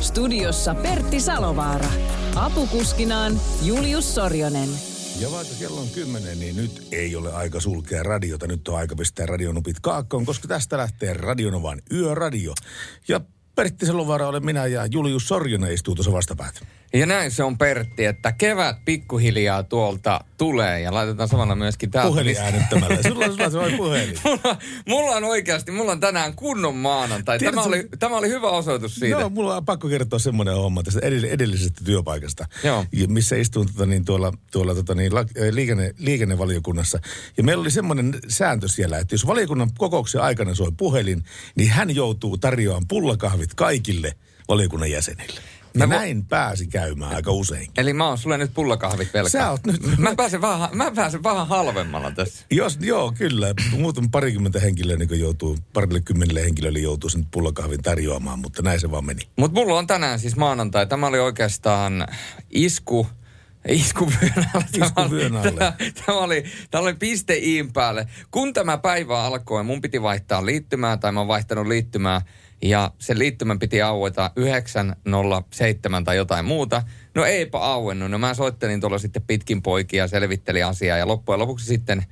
Studiossa Pertti Salovaara. Apukuskinaan Julius Sorjonen. Ja vaikka kello on kymmenen, niin nyt ei ole aika sulkea radiota. Nyt on aika pistää radionupit kaakkoon, koska tästä lähtee Radionovan Yöradio. Ja Pertti Salovaara olen minä ja Julius Sorjonen istuu tuossa vastapäätä. Ja näin se on Pertti, että kevät pikkuhiljaa tuolta tulee ja laitetaan samalla myöskin täältä. Puhelin äänettämällä. Sulla on sulla on puhelin. mulla, mulla on oikeasti, mulla on tänään kunnon maanantai. Tiedätkö, Tämä oli, tämä oli hyvä osoitus siitä. Joo, mulla on pakko kertoa semmoinen homma tästä edellisestä työpaikasta, Joo. missä istun tota, niin, tuolla, tuolla tota, niin, la, liikenne, liikennevaliokunnassa. Ja meillä oli semmoinen sääntö siellä, että jos valiokunnan kokouksen aikana soi puhelin, niin hän joutuu tarjoamaan pullakahvit kaikille valiokunnan jäsenille. Ja Mä näin pääsi käymään aika usein. Eli mä oon sulle nyt pullakahvit velkaa. Sä oot nyt- Mä pääsen vähän, mä pääsen vähän halvemmalla tässä. Jos, joo, kyllä. Muuten parikymmentä henkilöä niin joutuu, parille kymmenelle henkilölle joutuu sen pullakahvin tarjoamaan, mutta näin se vaan meni. Mutta mulla on tänään siis maanantai. Tämä oli oikeastaan isku, isku vyön alle. Tämä alle. Tämä, tämä oli, tämä oli piste iin päälle. Kun tämä päivä alkoi, mun piti vaihtaa liittymää, tai mä oon vaihtanut liittymää, ja sen liittymän piti aueta 9.07 tai jotain muuta. No eipä auennut. No mä soittelin tuolla sitten pitkin poikia, selvittelin asiaa, ja loppujen lopuksi sitten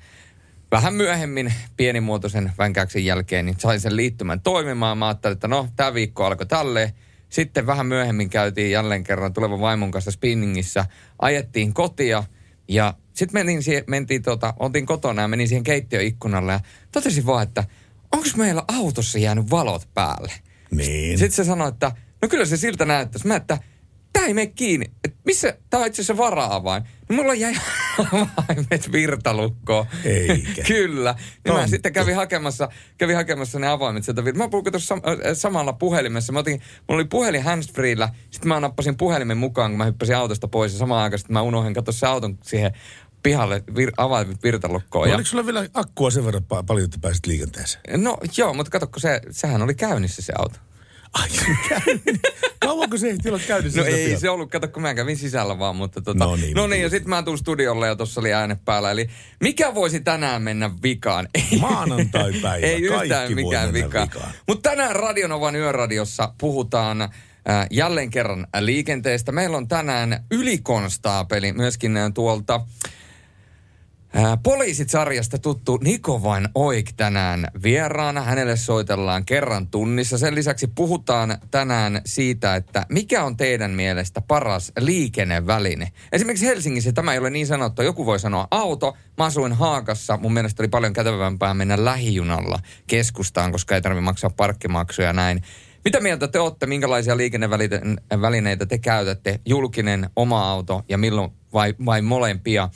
vähän myöhemmin pienimuotoisen vänkäyksen jälkeen, niin sain sen liittymän toimimaan. Mä ajattelin, että no, tämä viikko alkoi tälleen. Sitten vähän myöhemmin käytiin jälleen kerran tulevan vaimon kanssa spinningissä. Ajettiin kotia ja sitten menin siihen, mentiin tota, oltiin kotona ja menin siihen keittiöikkunalle ja totesin vaan, että onko meillä autossa jäänyt valot päälle? Niin. Sitten se sanoi, että no kyllä se siltä näyttäisi. Mä, että tää ei mene kiinni. Et missä, tää on itse asiassa vara-avain. No mulla jäi avaimet virtalukkoon. Eikä. kyllä. Niin mä sitten kävin hakemassa, kävin hakemassa ne avaimet sieltä. vir- Mä puhuin tuossa sam- äh, samalla puhelimessa. Mä otin, mulla oli puhelin handsfreellä. Sitten mä nappasin puhelimen mukaan, kun mä hyppäsin autosta pois. Ja samaan aikaan sitten mä unohdin katsoa se auton siihen pihalle vir- avaimet virtalukkoon. Ja, Oliko sulla vielä akkua sen verran pa- paljon, että pääsit liikenteeseen? no joo, mutta katsokko se, sehän oli käynnissä se auto. Ai. Kauanko se ehti olla käynnissä? No ei pian? se ollut, kato kun mä kävin sisällä vaan, mutta tota. No niin, no niin ja sitten mä tulin studiolle ja tuossa oli ääne päällä. Eli mikä voisi tänään mennä vikaan? Ei- Maanantai-päivä, ei yhtään mikään vikaan. vikaan. Mutta tänään Radionovan yöradiossa puhutaan jälleen kerran liikenteestä. Meillä on tänään ylikonstaapeli myöskin äh, tuolta Ää, Poliisit-sarjasta tuttu Niko Vain Oik tänään vieraana. Hänelle soitellaan kerran tunnissa. Sen lisäksi puhutaan tänään siitä, että mikä on teidän mielestä paras liikenneväline. Esimerkiksi Helsingissä tämä ei ole niin sanottu. Joku voi sanoa auto. Mä asuin Haakassa. Mun mielestä oli paljon kätevämpää mennä lähijunalla keskustaan, koska ei tarvitse maksaa parkkimaksuja ja näin. Mitä mieltä te olette, minkälaisia liikennevälineitä te käytätte? Julkinen, oma auto ja milloin vai, vai molempia?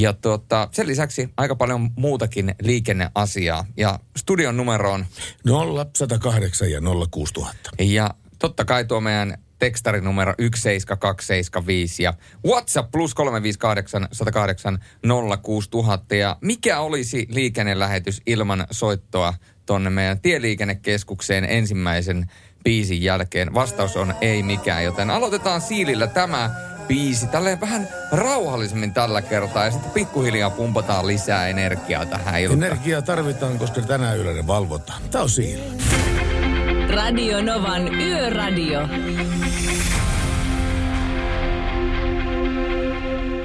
Ja tuota, sen lisäksi aika paljon muutakin liikenneasiaa. Ja studion numero on, 0, 108 ja 06000. ja totta kai tuo meidän tekstarinumero 17275 ja WhatsApp plus 358 108 06000. Ja mikä olisi liikennelähetys ilman soittoa tonne meidän tieliikennekeskukseen ensimmäisen biisin jälkeen? Vastaus on ei mikään, joten aloitetaan siilillä tämä biisi. Tälleen vähän rauhallisemmin tällä kertaa ja sitten pikkuhiljaa pumpataan lisää energiaa tähän iltaan. Energiaa tarvitaan, koska tänään yleinen valvotaan. Tämä on siinä. Radio Novan Yöradio.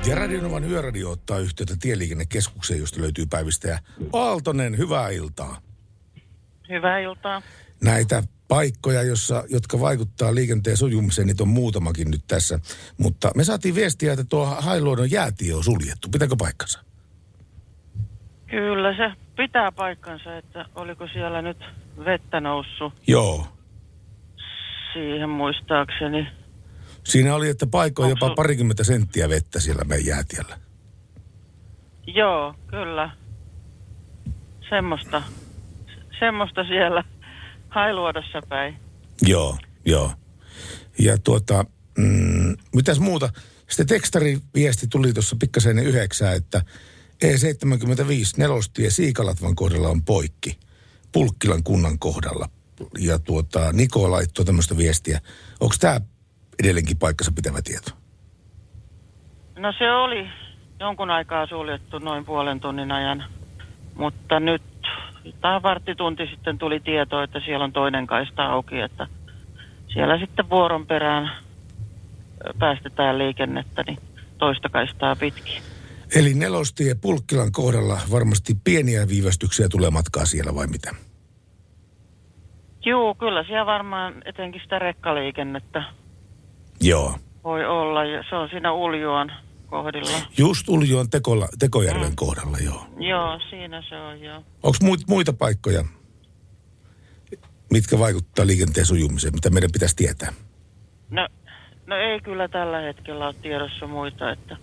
Ja Radionovan yöradio ottaa yhteyttä tieliikennekeskukseen, josta löytyy päivystäjä Aaltonen. Hyvää iltaa. Hyvää iltaa. Näitä paikkoja, jossa, jotka vaikuttaa liikenteen sujumiseen, niitä on muutamakin nyt tässä. Mutta me saatiin viestiä, että tuo Hailuodon jäätie on suljettu. Pitääkö paikkansa? Kyllä se pitää paikkansa, että oliko siellä nyt vettä noussut Joo. siihen muistaakseni. Siinä oli, että paikko jopa sul- parikymmentä senttiä vettä siellä meidän jäätiellä. Joo, kyllä. Semmoista, semmoista siellä Hailuodossa päin. Joo, joo. Ja tuota, Mm, mitäs muuta? Sitten tekstariviesti tuli tuossa pikkasen yhdeksää, että E75 nelostie Siikalatvan kohdalla on poikki. Pulkkilan kunnan kohdalla. Ja tuota, Niko laittoi tämmöistä viestiä. Onko tämä edelleenkin paikkansa pitävä tieto? No se oli jonkun aikaa suljettu noin puolen tunnin ajan, mutta nyt tai varttitunti sitten tuli tieto, että siellä on toinen kaista auki, että siellä sitten vuoron perään päästetään liikennettä niin toista kaistaa pitkin. Eli nelostie Pulkkilan kohdalla varmasti pieniä viivästyksiä tulee matkaa siellä vai mitä? Juu, kyllä siellä varmaan etenkin sitä rekkaliikennettä Joo. voi olla ja se on siinä Uljuan kohdilla. Just Uljoon Tekola, Tekojärven kohdalla, joo. Joo, siinä se on joo. Onko muita paikkoja, mitkä vaikuttaa liikenteen sujumiseen, mitä meidän pitäisi tietää? No, no ei kyllä tällä hetkellä ole tiedossa muita, että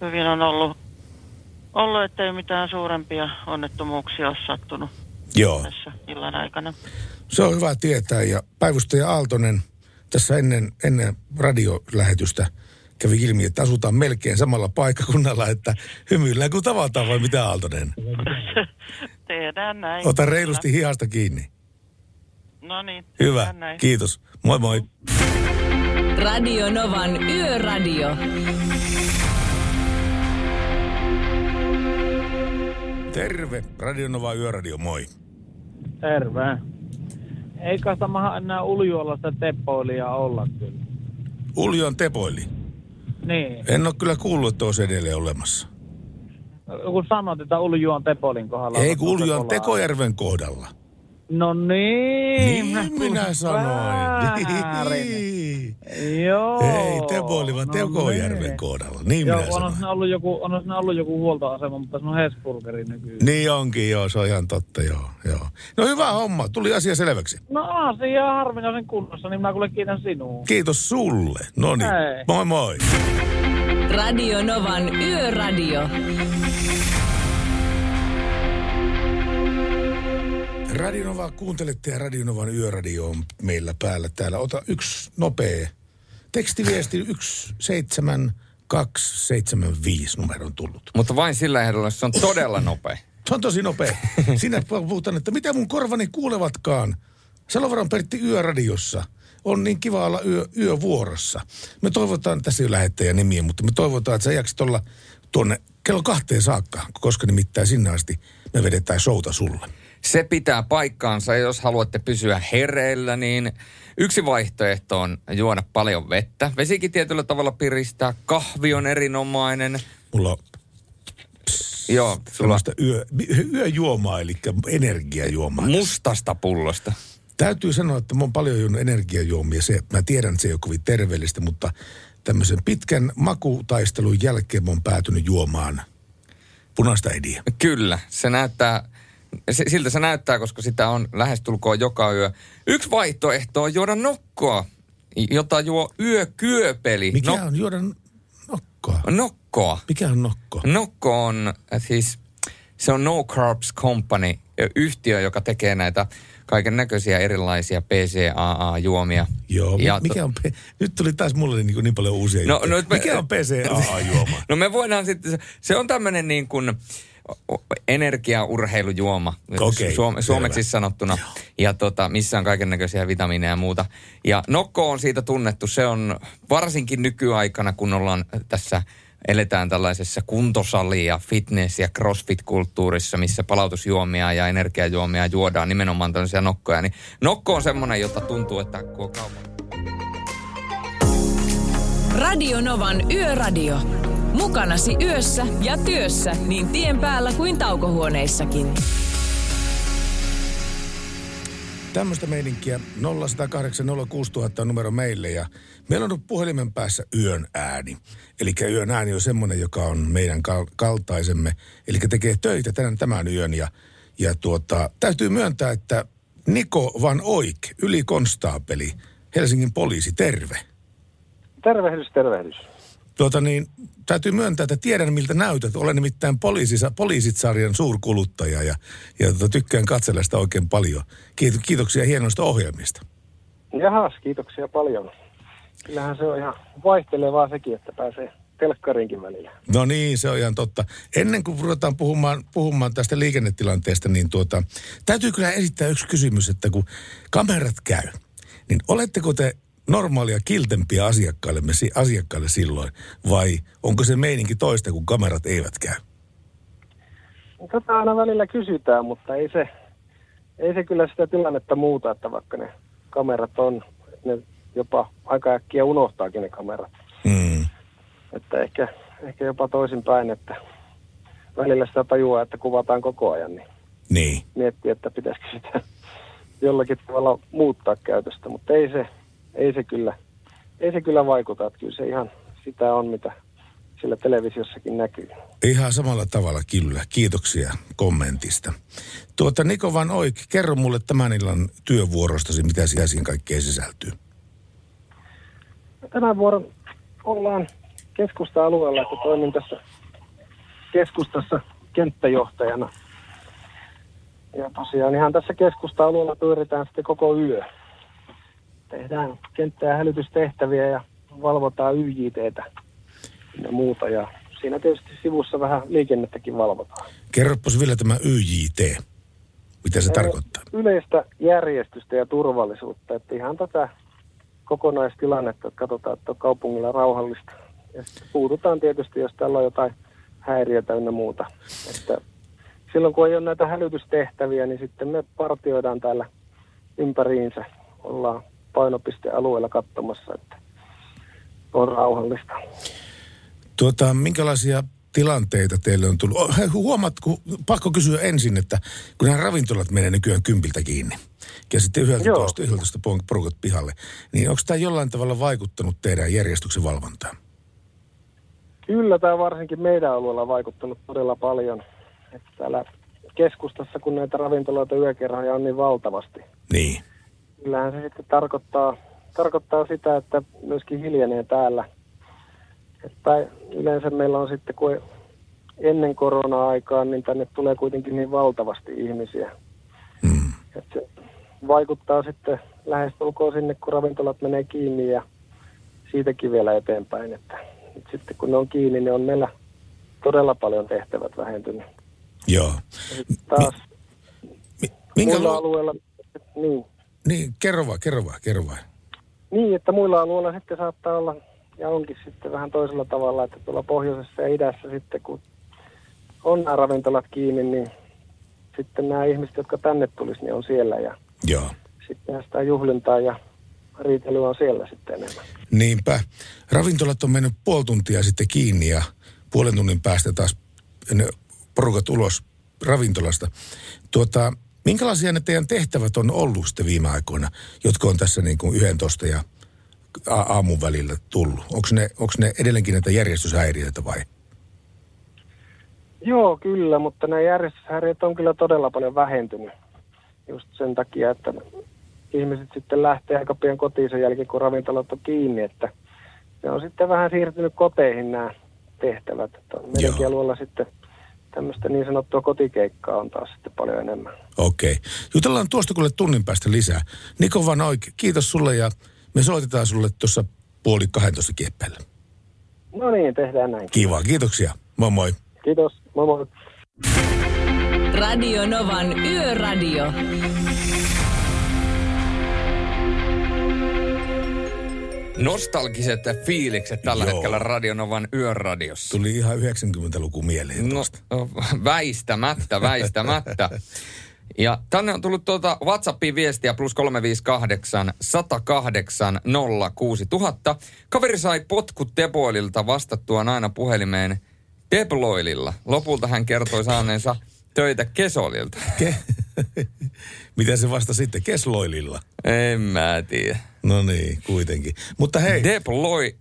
hyvin on ollut, ollut ettei mitään suurempia onnettomuuksia ole sattunut Joo. tässä illan aikana. Se on hyvä tietää ja päivystäjä Aaltonen tässä ennen, ennen radiolähetystä kävi ilmi, että asutaan melkein samalla paikkakunnalla, että hymyillään kun tavataan vai mitä Aaltonen? Tehdään näin. Ota reilusti hihasta kiinni. No niin, Hyvä, näin. kiitos. Moi moi. Radio Novan Yöradio. Terve, Radionova Yöradio, moi. Terve. Ei kai maha enää uljuolla sitä teppoilijaa olla kyllä. Uljon Tepoili. Niin. En ole kyllä kuullut, että olisi edelleen olemassa. Kun sanoit, että uljuon tepolin kohdalla. Ei, kun Tekola. Tekojärven kohdalla. No niin. Niin minä sanoin. Niin. Joo. Ei, Tepoili, vaan no Tekojärven niin. kohdalla. Niin Joo, minä on sanoin. ollut joku, on siinä ollut joku huoltoasema, mutta se on Hesburgeri nykyään. Niin onkin, joo, se on ihan totta, joo, joo. No hyvä homma, tuli asia selväksi. No asia on harvinaisen kunnossa, niin mä kuule kiitän sinua. Kiitos sulle. No niin, moi moi. Radio Novan Yöradio. Radionova kuuntelette ja Radionovan yöradio on meillä päällä täällä. Ota yksi nopea tekstiviesti 17275 numero on tullut. Mutta vain sillä ehdolla, että se on todella nopea. Se on tosi nopea. Sinä puhutaan, että mitä mun korvani kuulevatkaan. Salovaran Pertti yöradiossa. On niin kiva olla yö, yövuorossa. Me toivotaan, tässä ei ole lähettäjä nimiä, mutta me toivotaan, että sä jaksit olla tuonne kello kahteen saakka, koska nimittäin sinne asti me vedetään showta sulle. Se pitää paikkaansa. Ja Jos haluatte pysyä hereillä, niin yksi vaihtoehto on juoda paljon vettä. Vesikin tietyllä tavalla piristää. Kahvi on erinomainen. Mulla on Joo, sulla yö, yöjuomaa, eli energiajuomaa. mustasta pullosta. Täytyy sanoa, että mä oon paljon juonut energiajuomia. Se, mä tiedän, että se ei ole kovin terveellistä, mutta tämmöisen pitkän makutaistelun jälkeen mä oon päätynyt juomaan punaista ediä. Kyllä, se näyttää, siltä se näyttää, koska sitä on lähestulkoon joka yö. Yksi vaihtoehto on juoda nokkoa, jota juo yökyöpeli. Mikä No- on juoda nokkoa? Nokkoa. Mikä on nokko? Nokko on äh, siis, se on No Carbs Company, yhtiö, joka tekee näitä kaiken näköisiä erilaisia PCAA-juomia. Joo, Ja mikä on, pe- nyt tuli taas mulle niin, niin paljon uusia No, juttuja. no, me- mikä on PCAA-juoma? No me voidaan sitten, se on tämmöinen niin kuin energiaurheilujuoma, suom- selvä. suomeksi sanottuna, ja tota, missä on kaiken näköisiä vitamiineja ja muuta. Ja nokko on siitä tunnettu, se on varsinkin nykyaikana, kun ollaan tässä eletään tällaisessa kuntosali- ja fitness- ja crossfit-kulttuurissa, missä palautusjuomia ja energiajuomia juodaan nimenomaan tällaisia nokkoja, niin nokko on semmoinen, jota tuntuu, että kaupan Radio Novan Yöradio. Mukanasi yössä ja työssä niin tien päällä kuin taukohuoneissakin. Tämmöistä meininkiä 0108 06000 on numero meille ja meillä on puhelimen päässä yön ääni. Eli yön ääni on semmoinen, joka on meidän kal- kaltaisemme, eli tekee töitä tänään tämän yön ja, ja tuota, täytyy myöntää, että Niko Van Oik, ylikonstaapeli, Helsingin poliisi, terve. Tervehdys, tervehdys. Tuota niin, täytyy myöntää, että tiedän miltä näytät. Olen nimittäin poliisisa, poliisit-sarjan suurkuluttaja ja, ja tuota, tykkään katsella sitä oikein paljon. Kiit- Kiitoksia hienoista ohjelmista. Jahas, kiitoksia paljon. kyllähän se on ihan vaihtelevaa sekin, että pääsee telkkarinkin välillä. No niin, se on ihan totta. Ennen kuin ruvetaan puhumaan, puhumaan tästä liikennetilanteesta, niin tuota, täytyy kyllä esittää yksi kysymys, että kun kamerat käy, niin oletteko te normaalia kiltempiä asiakkaille, asiakkaille silloin, vai onko se meininki toista, kun kamerat eivät käy? Tätä aina välillä kysytään, mutta ei se, ei se kyllä sitä tilannetta muuta, että vaikka ne kamerat on, ne jopa aika äkkiä unohtaakin ne kamerat. Mm. Että ehkä, ehkä jopa toisinpäin, että välillä sitä tajuaa, että kuvataan koko ajan, niin, Niin. miettii, että pitäisikö sitä jollakin tavalla muuttaa käytöstä, mutta ei se, ei se kyllä, ei se kyllä vaikuta, että kyllä se ihan sitä on, mitä sillä televisiossakin näkyy. Ihan samalla tavalla kyllä. Kiitoksia kommentista. Tuota Niko Van Oik, kerro mulle tämän illan työvuorostasi, mitä siellä siinä kaikkea sisältyy. Tänä vuonna ollaan keskusta-alueella, että toimin tässä keskustassa kenttäjohtajana. Ja tosiaan ihan tässä keskusta-alueella pyöritään sitten koko yö. Tehdään kenttä- ja hälytystehtäviä ja valvotaan YJTtä ja muuta. Ja siinä tietysti sivussa vähän liikennettäkin valvotaan. Kerropas vielä tämä YJT. Mitä se tarkoittaa? Yleistä järjestystä ja turvallisuutta. Että ihan tätä kokonaistilannetta, että katsotaan, että on kaupungilla rauhallista. Ja puututaan tietysti, jos täällä on jotain häiriötä ynnä muuta. Että silloin kun ei ole näitä hälytystehtäviä, niin sitten me partioidaan täällä ympäriinsä. Ollaan painopistealueella katsomassa, että on rauhallista. Tuota, minkälaisia tilanteita teille on tullut? Oh, hei, Huomaat, kun, pakko kysyä ensin, että kun nämä ravintolat menee nykyään kympiltä kiinni, ja sitten 11, 11 porukat pihalle, niin onko tämä jollain tavalla vaikuttanut teidän järjestyksen valvontaan? Kyllä tämä varsinkin meidän alueella on vaikuttanut todella paljon. Että täällä keskustassa, kun näitä ravintoloita yökerhoja on niin valtavasti, Niin. Kyllähän se sitten tarkoittaa, tarkoittaa sitä, että myöskin hiljenee täällä. Että yleensä meillä on sitten, kun ennen korona-aikaa, niin tänne tulee kuitenkin niin valtavasti ihmisiä. Mm. Että se vaikuttaa sitten lähestulkoon sinne, kun ravintolat menee kiinni ja siitäkin vielä eteenpäin. Että nyt sitten kun ne on kiinni, niin on meillä todella paljon tehtävät vähentynyt. Joo. Ja taas Mi- minkä muilla lu- alueilla, niin, Niin, kerro vaan, kerro vaan, kerro vaan. niin, että muilla alueilla sitten saattaa olla ja onkin sitten vähän toisella tavalla, että tuolla pohjoisessa ja idässä sitten kun on nämä ravintolat kiinni, niin sitten nämä ihmiset, jotka tänne tulisi, niin on siellä ja Joo. sitten sitä juhlintaa ja riitelyä on siellä sitten enemmän. Niinpä. Ravintolat on mennyt puoli tuntia sitten kiinni ja puolen tunnin päästä taas ne porukat ulos ravintolasta. Tuota, minkälaisia ne teidän tehtävät on ollut sitten viime aikoina, jotka on tässä niin kuin 11 ja a- aamun välillä tullut? Onko ne, onko ne edelleenkin näitä järjestyshäiriöitä vai? Joo, kyllä, mutta nämä järjestyshäiriöt on kyllä todella paljon vähentynyt. Just sen takia, että ihmiset sitten lähtee aika pian kotiin sen jälkeen, kun ravintolat on kiinni, että ne on sitten vähän siirtynyt koteihin nämä tehtävät. Meidänkin alueella sitten tämmöistä niin sanottua kotikeikkaa on taas sitten paljon enemmän. Okei. Jutellaan tuosta kuule tunnin päästä lisää. Niko Van Oik, kiitos sulle ja me soitetaan sulle tuossa puoli 12 kieppeillä. No niin, tehdään näin. Kiva, kiitoksia. Moi moi. Kiitos, moi moi. Radio Novan Yöradio. Nostalgiset fiilikset tällä Joo. hetkellä Radionovan yöradiossa. Tuli ihan 90-luku mieleen No, no, väistämättä, väistämättä. Ja tänne on tullut tuota WhatsAppiin viestiä plus 358 108 06000. Kaveri sai potkut Deboililta vastattuaan aina puhelimeen Debloililla. Lopulta hän kertoi saaneensa töitä Kesolilta. Ke- Mitä se vasta sitten? Kesloililla. En mä tiedä. No niin, kuitenkin. Mutta hei, Debloi...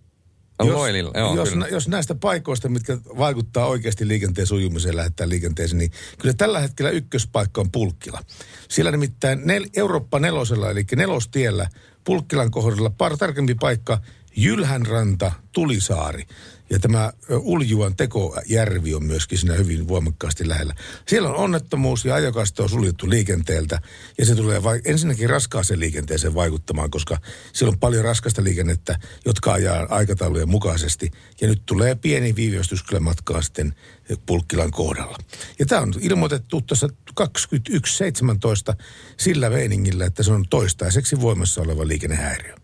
Loililla, joo, jos, kyllä. jos näistä paikoista, mitkä vaikuttaa oikeasti liikenteen sujumiseen, lähettää liikenteeseen, niin kyllä tällä hetkellä ykköspaikka on Pulkkila. Siellä nimittäin nel, Eurooppa nelosella, eli nelostiellä, Pulkkilan kohdalla, par tarkempi paikka, Jylhänranta, Tulisaari. Ja tämä Uljuan tekojärvi on myöskin siinä hyvin voimakkaasti lähellä. Siellä on onnettomuus ja ajokasto on suljettu liikenteeltä. Ja se tulee vai, ensinnäkin raskaaseen liikenteeseen vaikuttamaan, koska siellä on paljon raskasta liikennettä, jotka ajaa aikataulujen mukaisesti. Ja nyt tulee pieni viivästys kyllä matkaa sitten Pulkkilan kohdalla. Ja tämä on ilmoitettu tuossa 21.17 sillä meiningillä, että se on toistaiseksi voimassa oleva liikennehäiriö.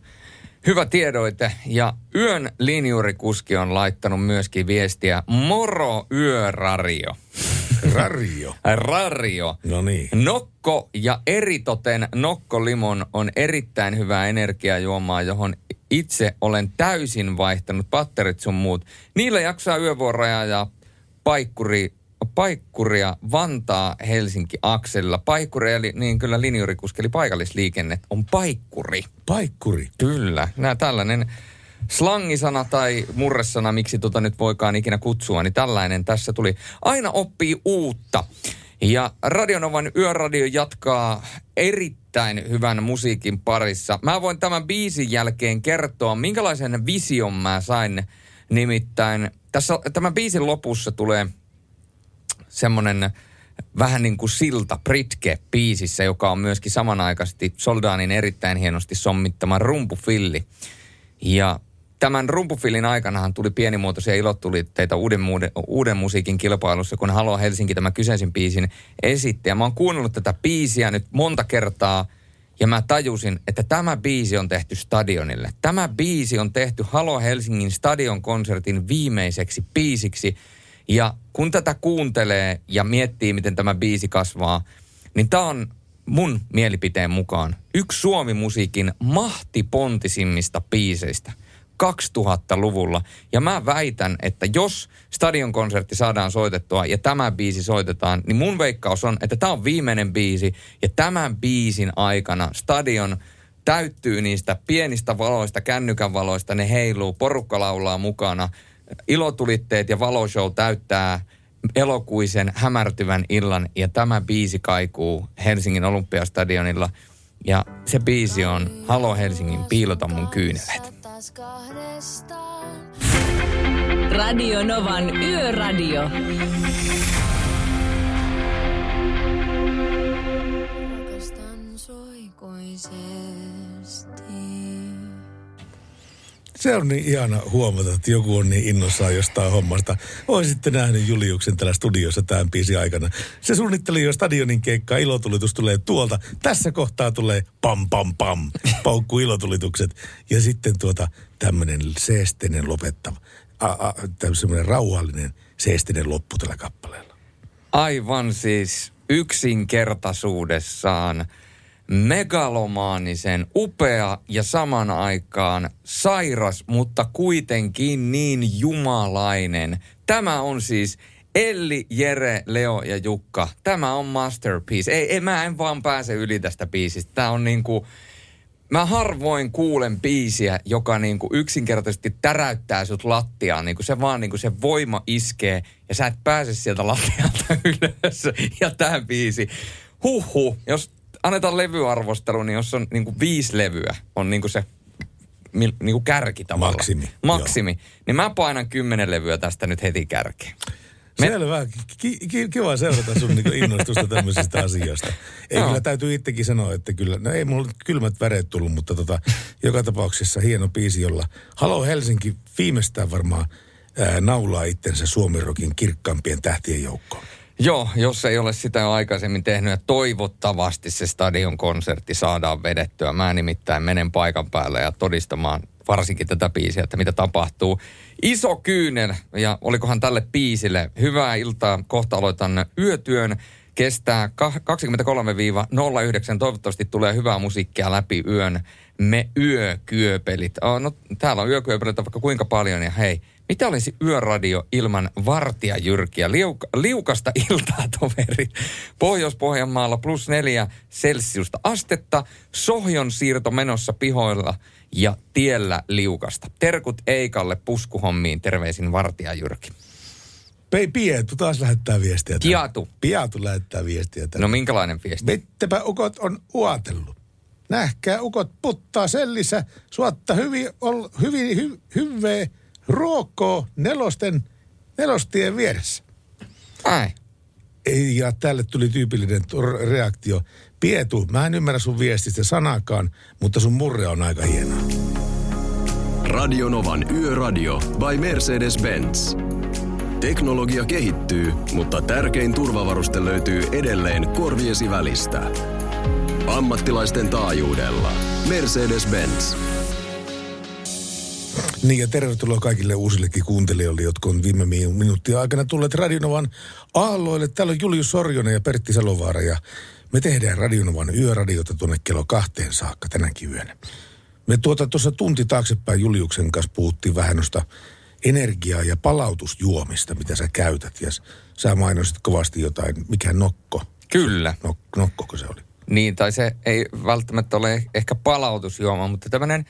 Hyvä tiedoite. Ja yön linjurikuski on laittanut myöskin viestiä. Moro yörario. Rario. Rario. No niin. Nokko ja eritoten Nokkolimon on erittäin hyvää energiajuomaa, johon itse olen täysin vaihtanut patterit sun muut. Niillä jaksaa yövuoroja ja paikkuri, paikkuria Vantaa Helsinki akselilla. Paikkuri eli niin kyllä linjurikuski eli paikallisliikenne on paikkuri. Paikkuri. Kyllä. Nämä tällainen slangisana tai murresana, miksi tota nyt voikaan ikinä kutsua, niin tällainen tässä tuli. Aina oppii uutta. Ja Radionovan yöradio jatkaa erittäin hyvän musiikin parissa. Mä voin tämän biisin jälkeen kertoa, minkälaisen vision mä sain. Nimittäin tässä tämän biisin lopussa tulee semmoinen vähän niin kuin silta Britke biisissä, joka on myöskin samanaikaisesti Soldaanin erittäin hienosti sommittama rumpufilli. Ja tämän rumpufillin aikanahan tuli pienimuotoisia ilotulitteita uuden, uuden, uuden musiikin kilpailussa, kun Halo Helsinki tämä kyseisen biisin esitti. Ja mä oon kuunnellut tätä biisiä nyt monta kertaa ja mä tajusin, että tämä biisi on tehty stadionille. Tämä biisi on tehty Halo Helsingin stadion konsertin viimeiseksi biisiksi. Ja kun tätä kuuntelee ja miettii, miten tämä biisi kasvaa, niin tämä on mun mielipiteen mukaan yksi Suomi-musiikin mahtipontisimmista biiseistä 2000-luvulla. Ja mä väitän, että jos stadionkonsertti saadaan soitettua ja tämä biisi soitetaan, niin mun veikkaus on, että tämä on viimeinen biisi. Ja tämän biisin aikana stadion täyttyy niistä pienistä valoista, kännykän valoista, ne heiluu, porukka laulaa mukana, ilotulitteet ja valoshow täyttää elokuisen hämärtyvän illan ja tämä biisi kaikuu Helsingin Olympiastadionilla ja se biisi on Halo Helsingin, piilota mun kyynelet. Radio Novan Yöradio. Rakastan soikoisesti. Se on niin ihana huomata, että joku on niin innossaan jostain hommasta. Olisitte nähnyt Juliuksen täällä studiossa tämän biisin aikana. Se suunnitteli jo stadionin keikkaa, ilotulitus tulee tuolta. Tässä kohtaa tulee pam pam pam, paukku ilotulitukset. Ja sitten tuota tämmöinen seesteinen lopettava, tämmöinen rauhallinen seesteinen loppu tällä kappaleella. Aivan siis yksinkertaisuudessaan megalomaanisen, upea ja saman aikaan sairas, mutta kuitenkin niin jumalainen. Tämä on siis Elli, Jere, Leo ja Jukka. Tämä on masterpiece. Ei, ei mä en vaan pääse yli tästä biisistä. Tämä on niinku, mä harvoin kuulen biisiä, joka niinku yksinkertaisesti täräyttää sut lattiaan. Niinku se vaan niinku se voima iskee ja sä et pääse sieltä lattialta ylös. Ja tämä biisi, huhu, jos annetaan levyarvostelu, niin jos on niinku viisi levyä, on niinku se mil- niinku kärki tavallaan. Maksimi, Maksimi. Niin mä painan kymmenen levyä tästä nyt heti kärkeen. Me- Selvä. Ki- ki- kiva seurata sun niinku innostusta tämmöisistä asioista. Ei Joo. kyllä täytyy itsekin sanoa, että kyllä, no ei mulla kylmät väreet tullut, mutta tota, joka tapauksessa hieno biisi, jolla Halo Helsinki viimeistään varmaan ää, naulaa itsensä Suomirokin kirkkaampien tähtien joukkoon. Joo, jos ei ole sitä jo aikaisemmin tehnyt ja toivottavasti se stadion konsertti saadaan vedettyä. Mä nimittäin menen paikan päälle ja todistamaan varsinkin tätä biisiä, että mitä tapahtuu. Iso kyynel ja olikohan tälle biisille hyvää iltaa. Kohta aloitan yötyön. Kestää ka- 23-09. Toivottavasti tulee hyvää musiikkia läpi yön. Me yökyöpelit. Oh, no, täällä on yökyöpelit vaikka kuinka paljon ja hei, mitä olisi yöradio ilman vartija Jyrkiä? Liuka, liukasta iltaa, toverit. Pohjois-Pohjanmaalla plus neljä celsiusta astetta. Sohjon siirto menossa pihoilla ja tiellä liukasta. Terkut Eikalle puskuhommiin. Terveisin vartija Jyrki. Pei Pietu taas lähettää viestiä. tänne. Kiatu. Piatu lähettää viestiä. tänne. No minkälainen viesti? Mittepä ukot on uatellut. nähkää ukot puttaa sellissä, suotta hyvin, ol, hyvin hy, hyvää ruokkoa nelosten, nelostien vieressä. Ai. Ei, ja tälle tuli tyypillinen reaktio. Pietu, mä en ymmärrä sun viestistä sanakaan, mutta sun murre on aika hienoa. Radionovan Yöradio by Mercedes-Benz. Teknologia kehittyy, mutta tärkein turvavaruste löytyy edelleen korviesi välistä. Ammattilaisten taajuudella. Mercedes-Benz. Niin ja tervetuloa kaikille uusillekin kuuntelijoille, jotka on viime mi- minuuttien aikana tulleet Radionovan aalloille. Täällä on Julius Sorjonen ja Pertti Salovaara ja me tehdään Radionovan yöradiota tuonne kello kahteen saakka tänäkin yönä. Me tuota tuossa tunti taaksepäin Juliuksen kanssa puhuttiin vähän noista energiaa ja palautusjuomista, mitä sä käytät. Ja sä mainosit kovasti jotain, mikä nokko. Kyllä. Nok, nokkoko se oli? Niin, tai se ei välttämättä ole ehkä palautusjuoma, mutta tämmöinen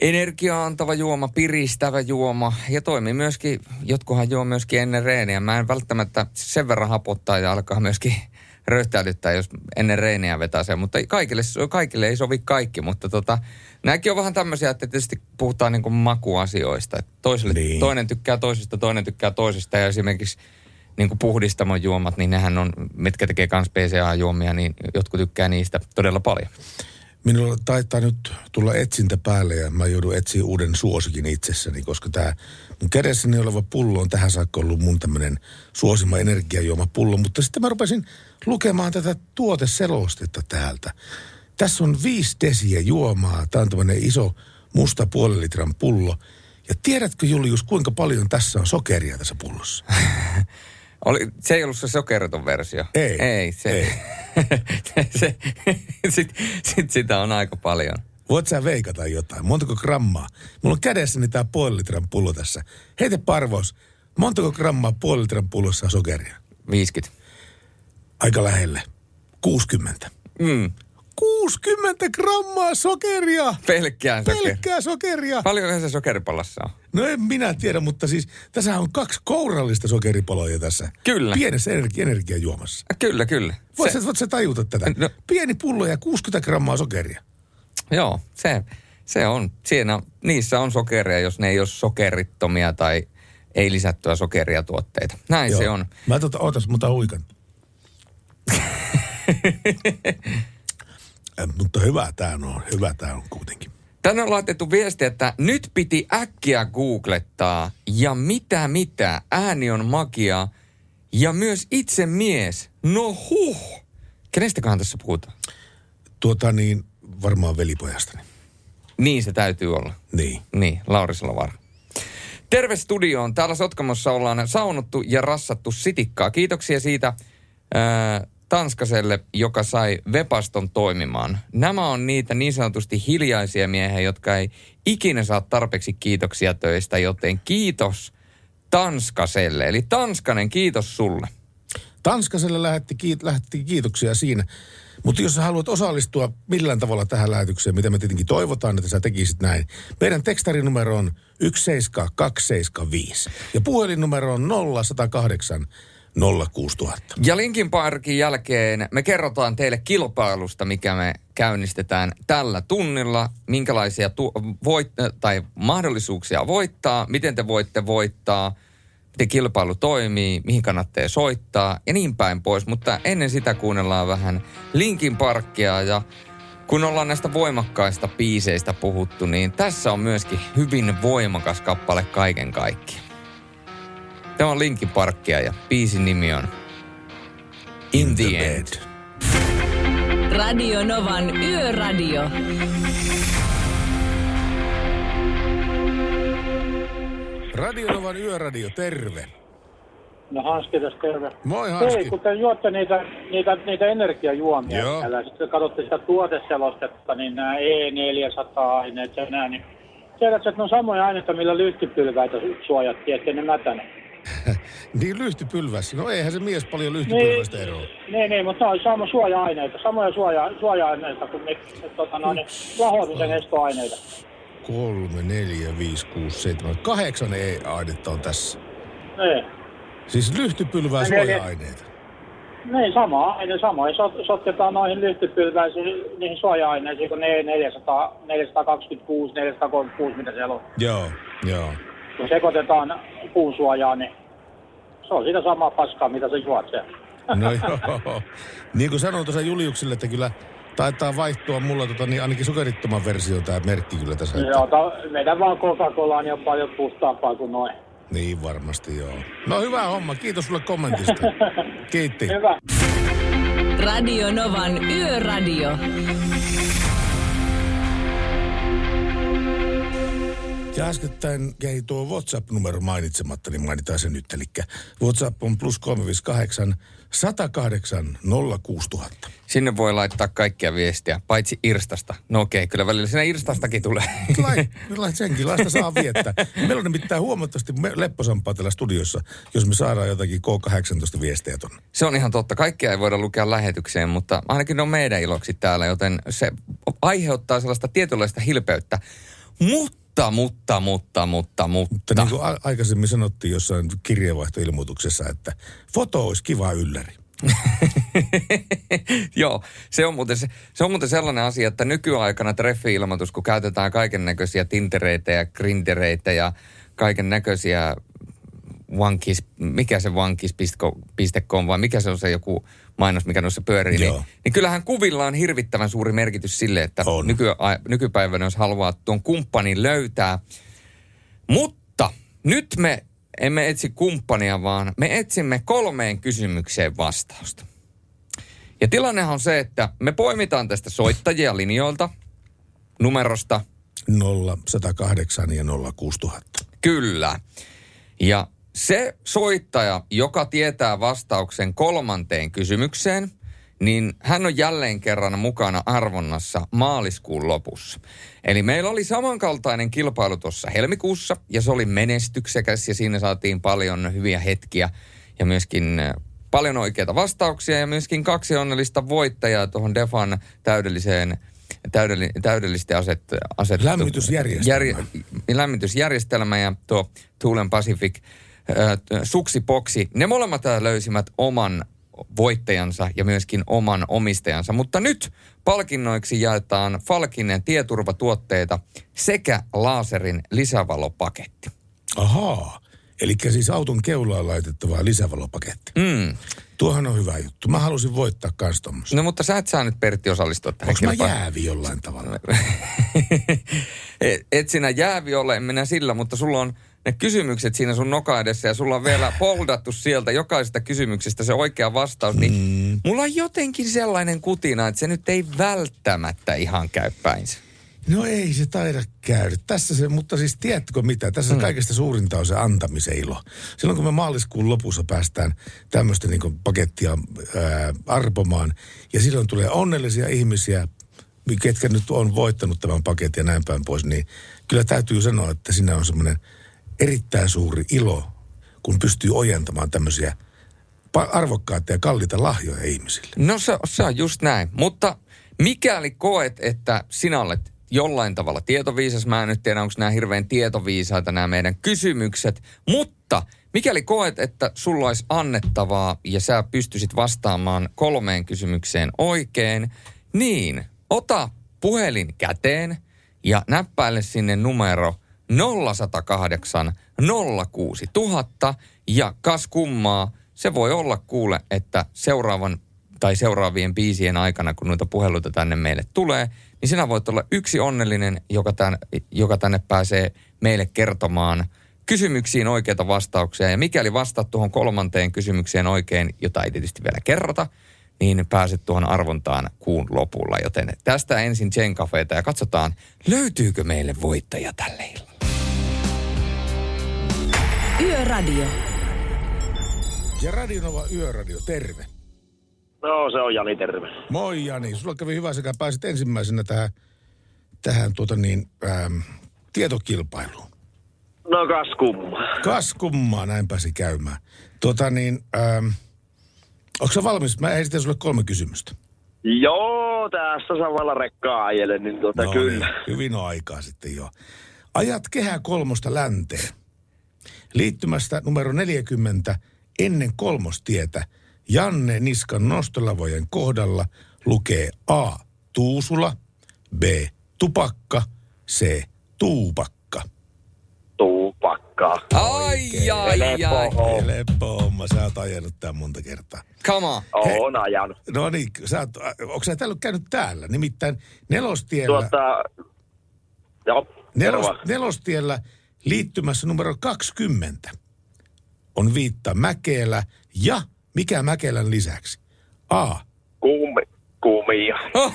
energiaa antava juoma, piristävä juoma ja toimii myöskin, jotkuhan juo myöskin ennen reeniä. Mä en välttämättä sen verran hapottaa ja alkaa myöskin röyhtäydyttää, jos ennen reeniä vetää sen, mutta kaikille, kaikille ei sovi kaikki, mutta tota, nämäkin on vähän tämmöisiä, että tietysti puhutaan niin kuin makuasioista. Toiselle, Niin. Toinen tykkää toisesta, toinen tykkää toisesta ja esimerkiksi niin kuin puhdistamon juomat, niin nehän on, mitkä tekee myös PCA-juomia, niin jotkut tykkää niistä todella paljon. Minulla taitaa nyt tulla etsintä päälle ja mä joudun etsiä uuden suosikin itsessäni, koska tämä mun kädessäni oleva pullo on tähän saakka ollut mun tämmöinen suosima energiajuomapullo, mutta sitten mä rupesin lukemaan tätä tuoteselostetta täältä. Tässä on viisi desiä juomaa, tämä on tämmöinen iso musta puolen litran pullo. Ja tiedätkö Julius, kuinka paljon tässä on sokeria tässä pullossa? Oli, se ei ollut se sokeriton versio. Ei. Ei, se, Ei. se, sit, sit sitä on aika paljon. Voit sä veikata jotain? Montako grammaa? Mulla on kädessäni tää puolen litran pullo tässä. Heitä parvaus. Montako grammaa puolen litran pullossa on sokeria? 50. Aika lähelle. 60. Mm, 60 grammaa sokeria! pelkkää sokeria. Pelkkää sokeria! Paljonko se sokeripallassa on? No en minä tiedä, mutta siis tässä on kaksi kourallista sokeripaloja tässä. Kyllä. Pienessä energi- energiajuomassa. Ah, Kyllä, kyllä. Voit Se, sä, voit sä tajuta tätä? No. Pieni pullo ja 60 grammaa sokeria. joo, se, se on. Siinä, niissä on sokeria, jos ne ei ole sokerittomia tai ei lisättyä sokeria tuotteita. Näin se on. Mä tota, ootas, mutta huikan. Äh, mutta hyvä tää on, hyvä tää on kuitenkin. Tänne on laitettu viesti, että nyt piti äkkiä googlettaa ja mitä mitä, ääni on magia ja myös itse mies. No huh. Kenestäköhän tässä puhutaan? Tuota niin, varmaan velipojastani. Niin se täytyy olla. Niin. Niin, Lauri Salovaara. Terve studioon. Täällä Sotkamossa ollaan saunottu ja rassattu sitikkaa. Kiitoksia siitä ää, Tanskaselle, joka sai Vepaston toimimaan. Nämä on niitä niin sanotusti hiljaisia miehiä, jotka ei ikinä saa tarpeeksi kiitoksia töistä, joten kiitos Tanskaselle. Eli Tanskanen, kiitos sulle. Tanskaselle lähetti, kiit, lähetti kiitoksia siinä. Mutta jos sä haluat osallistua millään tavalla tähän lähetykseen, mitä me tietenkin toivotaan, että sä tekisit näin. Meidän tekstarinumero on 17275 ja puhelinnumero on 0108 06000. Ja Linkin Parkin jälkeen me kerrotaan teille kilpailusta, mikä me käynnistetään tällä tunnilla, minkälaisia tu- voit- tai mahdollisuuksia voittaa, miten te voitte voittaa, miten kilpailu toimii, mihin kannattaa soittaa ja niin päin pois. Mutta ennen sitä kuunnellaan vähän Linkin Parkkia ja kun ollaan näistä voimakkaista biiseistä puhuttu, niin tässä on myöskin hyvin voimakas kappale kaiken kaikkiaan. Tämä on Linkin Parkkia ja biisin nimi on In the End. Radio Novan Yöradio. Radionovan yöradio, terve. No Hanski tässä terve. Moi Hei, Hanski. kun te juotte niitä, niitä, niitä energiajuomia Joo. täällä, ja sitten katsotte sitä tuoteselostetta, niin nämä E400-aineet ja nämä, niin tiedätkö, että ne on samoja aineita, millä lyhtypylväitä suojattiin, ettei ne mätänä. Niin lyhtypylväs. No eihän se mies paljon lyhtypylvästä eroa. Niin, niin, mutta ne on sama suoja-aineita, samoja suoja, suoja-aineita kuin ne, tota, no, ne lahoamisen estoaineita. Kolme, neljä, viisi, kuusi, seitsemän, kahdeksan E-ainetta on tässä. Niin. Siis lyhtypylvää suoja-aineita. Niin, sama aine, sama. Ja sot, sotketaan noihin lyhtypylväisiin, niihin suoja-aineisiin, kun ne 400, 426, 436, mitä siellä on. Joo, joo. Kun sekoitetaan puun suojaa, niin se on sitä samaa paskaa, mitä se juot siellä. No joo. Niin kuin sanoin tuossa Juliukselle, että kyllä taitaa vaihtua mulla tota, niin ainakin sokerittoman versio tämä merkki kyllä tässä. Että... Joo, ta, meidän vaan Coca-Cola niin on paljon puhtaampaa kuin noin. Niin varmasti joo. No hyvä homma, kiitos sulle kommentista. Kiitti. Hyvä. Radio Novan Yöradio. Ja äskettäin jäi tuo WhatsApp-numero mainitsematta, niin mainitaan se nyt. Eli WhatsApp on plus 358 108 06000. Sinne voi laittaa kaikkia viestiä, paitsi Irstasta. No okei, kyllä välillä siinä Irstastakin tulee. Lai, lai, senkin laista saa viettää. Meillä on nimittäin huomattavasti lepposampaa täällä studiossa, jos me saadaan jotakin K18 viestejä tonne. Se on ihan totta. Kaikkea ei voida lukea lähetykseen, mutta ainakin ne on meidän iloksi täällä, joten se aiheuttaa sellaista tietynlaista hilpeyttä. Mutta, mutta, mutta, mutta, Mutta mutta. niin kuin aikaisemmin sanottiin jossain kirjeenvaihtoilmoituksessa, että foto olisi kiva ylläri. Joo, se on, muuten, se, se on muuten sellainen asia, että nykyaikana treffi-ilmoitus, kun käytetään kaiken näköisiä tintereitä ja grindereitä ja kaiken näköisiä vankis, mikä se vankis.com vai mikä se on se joku mainos, mikä noissa pyörii, niin, niin kyllähän kuvilla on hirvittävän suuri merkitys sille, että On. nyky, nykypäivänä jos haluaa tuon kumppanin löytää. Mutta nyt me emme etsi kumppania, vaan me etsimme kolmeen kysymykseen vastausta. Ja tilannehan on se, että me poimitaan tästä soittajia linjoilta, numerosta 0, 108 ja 06000. Kyllä. Ja se soittaja, joka tietää vastauksen kolmanteen kysymykseen, niin hän on jälleen kerran mukana arvonnassa maaliskuun lopussa. Eli meillä oli samankaltainen kilpailu tuossa helmikuussa, ja se oli menestyksekäs, ja siinä saatiin paljon hyviä hetkiä, ja myöskin äh, paljon oikeita vastauksia, ja myöskin kaksi onnellista voittajaa tuohon Defan täydelliseen täydelli, täydellisesti aset, asetettu. Lämmitysjärjestelmä. Jär, lämmitysjärjestelmä ja tuo Tuulen Pacific suksipoksi. Ne molemmat löysivät oman voittajansa ja myöskin oman omistajansa. Mutta nyt palkinnoiksi jaetaan Falkinen tieturvatuotteita sekä laserin lisävalopaketti. Ahaa. Eli siis auton keulaan laitettava lisävalopaketti. Mm. Tuohan on hyvä juttu. Mä halusin voittaa kans tommosen. No mutta sä et saa nyt Pertti osallistua tähän Onko mä jäävi jollain tavalla? et, et sinä jäävi ole, en minä sillä, mutta sulla on ne kysymykset siinä sun noka edessä ja sulla on vielä poldattu sieltä jokaisesta kysymyksestä se oikea vastaus, niin mm. mulla on jotenkin sellainen kutina, että se nyt ei välttämättä ihan käy päinsä. No ei se taida käydä. Tässä se, mutta siis tiedätkö mitä? Tässä mm. kaikista suurinta on se antamisen ilo. Silloin kun me maaliskuun lopussa päästään tämmöistä niin pakettia ää, arpomaan ja silloin tulee onnellisia ihmisiä, ketkä nyt on voittanut tämän paketin ja näin päin pois, niin kyllä täytyy sanoa, että siinä on semmoinen erittäin suuri ilo, kun pystyy ojentamaan tämmöisiä arvokkaita ja kalliita lahjoja ihmisille. No se, se on just näin, mutta mikäli koet, että sinä olet jollain tavalla tietoviisas, mä en nyt tiedä, onko nämä hirveän tietoviisaita nämä meidän kysymykset, mutta mikäli koet, että sulla olisi annettavaa ja sä pystyisit vastaamaan kolmeen kysymykseen oikein, niin ota puhelin käteen ja näppäile sinne numero 0108 06000 ja kas kummaa, se voi olla kuule, että seuraavan tai seuraavien biisien aikana, kun noita puheluita tänne meille tulee, niin sinä voit olla yksi onnellinen, joka, tämän, joka tänne pääsee meille kertomaan kysymyksiin oikeita vastauksia. Ja mikäli vastaat tuohon kolmanteen kysymykseen oikein, jota ei tietysti vielä kerrota, niin pääset tuohon arvontaan kuun lopulla. Joten tästä ensin Jen Cafeeta ja katsotaan, löytyykö meille voittaja tälle illalla. Yöradio. Ja Radionova Yöradio, terve. No se on Jani, terve. Moi Jani, sulla kävi hyvä sekä pääsit ensimmäisenä tähän, tähän tuota niin, ähm, tietokilpailuun. No kas kumma. Kas kummaa, näin pääsi käymään. Tuota niin, ähm, onko sä valmis? Mä esitän sulle kolme kysymystä. Joo, tässä samalla rekkaa ajelen, niin tuota No kyllä. Niin, hyvin on aikaa sitten jo. Ajat kehä kolmosta länteen. Liittymästä numero 40 ennen kolmostietä Janne Niskan nostolavojen kohdalla lukee A. Tuusula, B. Tupakka, C. Tuupakka. Tuupakka. Ai, ai, ai. Helppo homma, sä oot ajanut tää monta kertaa. Come on. On ajanut. No niin, sä oot, onko sä täällä käynyt täällä? Nimittäin nelostiellä, Tuota, joo, nelos, nelostiellä liittymässä numero 20 on viitta Mäkelä ja mikä Mäkelän lisäksi? A. Kuumi, kuumia.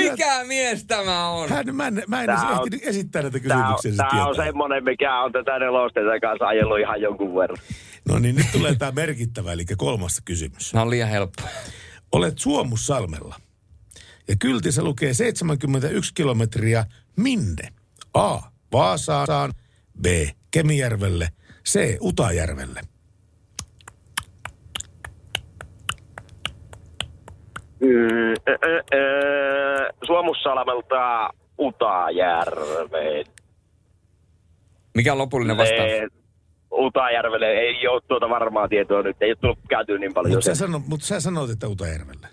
Mikä mies tämä on? Hän, mä en, mä en edes Tää on- esittää näitä on, kysymyksiä. se tää on tietää. semmonen, mikä on tätä nelosteita kanssa ajellut ihan jonkun verran. No niin, nyt tulee tämä merkittävä, eli kolmas kysymys. Nämä on liian helppo. Olet Suomussalmella. Ja kyltissä lukee 71 kilometriä minne? A. Vaasaan. B. Kemijärvelle. C. Utajärvelle. Mm, ö, ö, ö, Suomussalmelta Utajärveen. Mikä on lopullinen vastaus? Ne- Utajärvelle ei ole tuota varmaa tietoa nyt. Ei ole tullut käytyä niin paljon. Mutta sä, sano, mut sä sanoit, että Utajärvelle.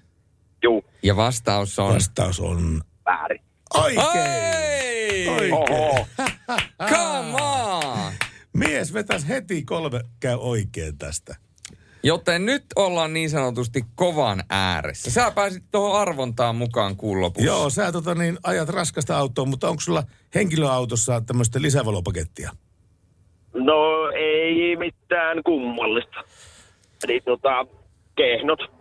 Juu, Ja vastaus on... Vastaus on väärin. Oikein. Oikein. Oho. Come on! Mies vetäisi heti kolme käy oikein tästä. Joten nyt ollaan niin sanotusti kovan ääressä. Sä pääsit tuohon arvontaan mukaan kuun lopussa. Joo, sä tota niin, ajat raskasta autoa, mutta onko sulla henkilöautossa tämmöistä lisävalopakettia? No ei mitään kummallista. Eli tota, kehnot.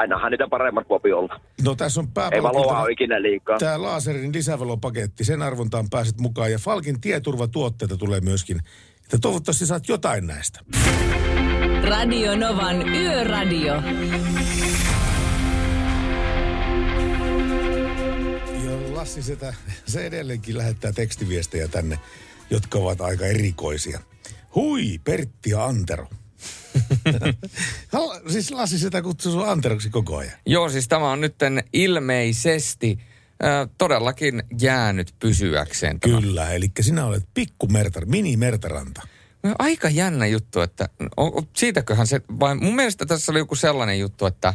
Ainahan niitä paremmat voi olla. No tässä on Ei pääpalkinto. valoa ole ikinä liikaa. Tämä laserin lisävalopaketti, sen arvontaan pääset mukaan. Ja Falkin tieturvatuotteita tulee myöskin. Että toivottavasti saat jotain näistä. Radio Novan Yöradio. Ja Lassi Setä, se edelleenkin lähettää tekstiviestejä tänne, jotka ovat aika erikoisia. Hui, Pertti ja Antero. Hal- siis Lassi Setä kutsuu sinua Anteroksi koko ajan. Joo, siis tämä on nytten ilmeisesti äh, todellakin jäänyt pysyäkseen. Tämä. Kyllä, eli sinä olet pikku mertar, mini mertaranta. No, Aika jännä juttu, että o, o, siitäköhän se, vai mun mielestä tässä oli joku sellainen juttu, että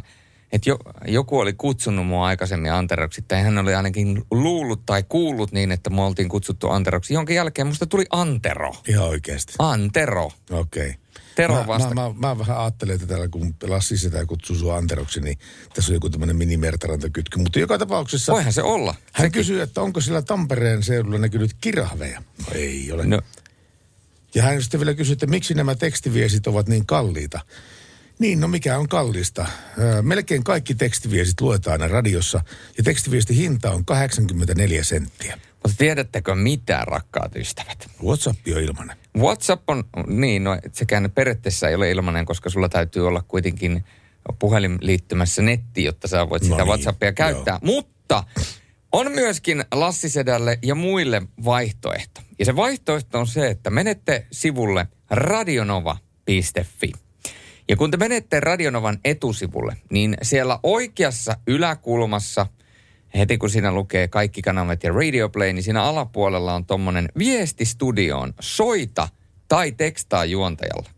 että jo, joku oli kutsunut mua aikaisemmin Anteroksi, tai hän oli ainakin luullut tai kuullut niin, että mua oltiin kutsuttu Anteroksi. Jonka jälkeen musta tuli Antero. Ihan oikeasti. Antero. Okei. Tero mä, vasta. Mä, mä, mä, vähän ajattelen, että täällä kun Lassi sitä kutsuu sua Anteroksi, niin tässä on joku tämmöinen mini-mertarantakytky. Mutta joka tapauksessa Voihan se olla. hän Sekin. kysyy, että onko sillä Tampereen seudulla näkynyt kirahveja. No ei ole. No, Ja hän sitten vielä kysyy, että miksi nämä tekstiviestit ovat niin kalliita. Niin, no mikä on kallista? Öö, melkein kaikki tekstiviestit luetaan aina radiossa ja tekstiviestin hinta on 84 senttiä. Mutta tiedättekö mitä, rakkaat ystävät? WhatsApp on ilmanen. WhatsApp on, niin, no sekään periaatteessa ei ole ilmainen, koska sulla täytyy olla kuitenkin puhelin liittymässä netti, jotta sä voit No sitä niin, WhatsAppia käyttää. Mutta on myöskin Lassisedälle ja muille vaihtoehto. Ja se vaihtoehto on se, että menette sivulle radionova.fi. Ja kun te menette Radionovan etusivulle, niin siellä oikeassa yläkulmassa, heti kun siinä lukee kaikki kanavat ja Radio Play, niin siinä alapuolella on tommonen viesti studioon, soita tai tekstaa juontajalle.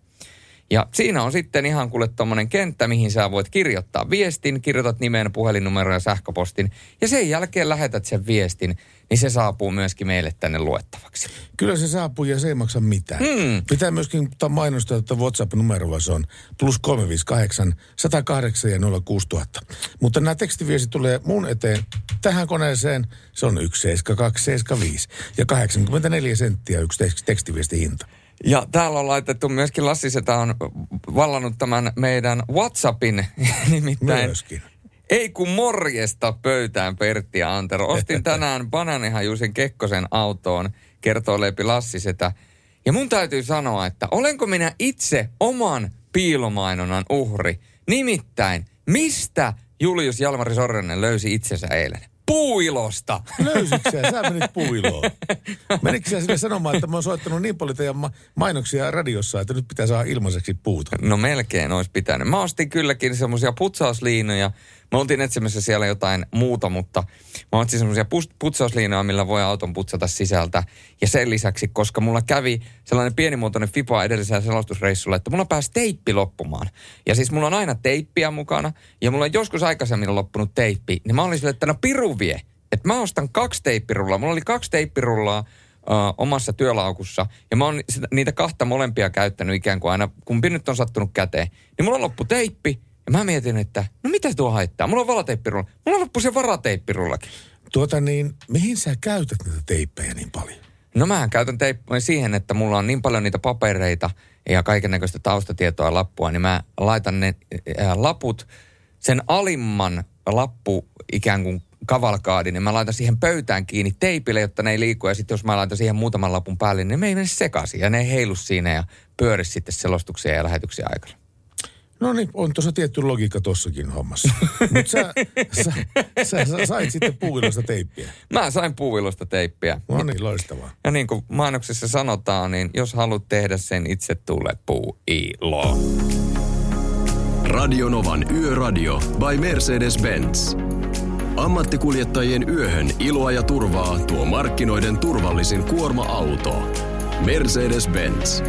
Ja siinä on sitten ihan kuule tommonen kenttä, mihin sä voit kirjoittaa viestin, kirjoitat nimen, puhelinnumero ja sähköpostin. Ja sen jälkeen lähetät sen viestin, niin se saapuu myöskin meille tänne luettavaksi. Kyllä se saapuu ja se ei maksa mitään. Hmm. Pitää myöskin mainostaa, että WhatsApp-numero se on plus 358 108 ja 06000. Mutta nämä tekstiviestit tulee mun eteen tähän koneeseen. Se on 17275 ja 84 senttiä yksi tekst- tekstiviestin hinta. Ja täällä on laitettu myöskin, Lassi Setä on vallannut tämän meidän WhatsAppin, nimittäin Myöskin. Ei kun morjesta pöytään Pertti ja Antero. Ostin tänään Bananihajuisen Kekkosen autoon, kertoo Leipi Lassi Setä. Ja mun täytyy sanoa, että olenko minä itse oman piilomainonnan uhri. Nimittäin, mistä Julius Jalmari Sorjonen löysi itsensä eilen? puuilosta. Löysitkö sä? Sä menit puiloon. Menikö sä sille sanomaan, että mä oon soittanut niin paljon teidän ma- mainoksia radiossa, että nyt pitää saada ilmaiseksi puuta? No melkein olisi pitänyt. Mä ostin kylläkin semmoisia putsausliinoja. Me oltiin etsimässä siellä jotain muuta, mutta mä otsin semmoisia putsausliinoja, millä voi auton putsata sisältä. Ja sen lisäksi, koska mulla kävi sellainen pienimuotoinen FIPA edellisellä selostusreissulla, että mulla pääsi teippi loppumaan. Ja siis mulla on aina teippiä mukana, ja mulla on joskus aikaisemmin loppunut teippi. Niin mä olin sille, että no piru vie. Että mä ostan kaksi teippirullaa. Mulla oli kaksi teippirullaa omassa työlaukussa. Ja mä oon niitä kahta molempia käyttänyt ikään kuin aina, kumpi nyt on sattunut käteen. Niin mulla loppu teippi. Ja mä mietin, että no mitä tuo haittaa? Mulla on valateippirulla. Mulla loppu se varateippirullakin. Tuota niin, mihin sä käytät näitä teippejä niin paljon? No mä käytän teippiä siihen, että mulla on niin paljon niitä papereita ja kaiken näköistä taustatietoa ja lappua, niin mä laitan ne ää, laput, sen alimman lappu ikään kuin kavalkaadin, niin mä laitan siihen pöytään kiinni teipille, jotta ne ei liiku. Ja sitten jos mä laitan siihen muutaman lapun päälle, niin ne ei mene sekaisin. Ja ne ei heilu siinä ja pyöri sitten selostuksia ja lähetyksiä aikana. No niin, on tuossa tietty logiikka tossakin hommassa. Mutta sä, sä, sä, sä, sait sitten puuvilosta teippiä. Mä sain puuvilosta teippiä. No niin, loistavaa. Ja niin kuin mainoksessa sanotaan, niin jos haluat tehdä sen, itse tule puuilo. Radionovan Yöradio by Mercedes-Benz. Ammattikuljettajien yöhön iloa ja turvaa tuo markkinoiden turvallisin kuorma-auto. Mercedes-Benz.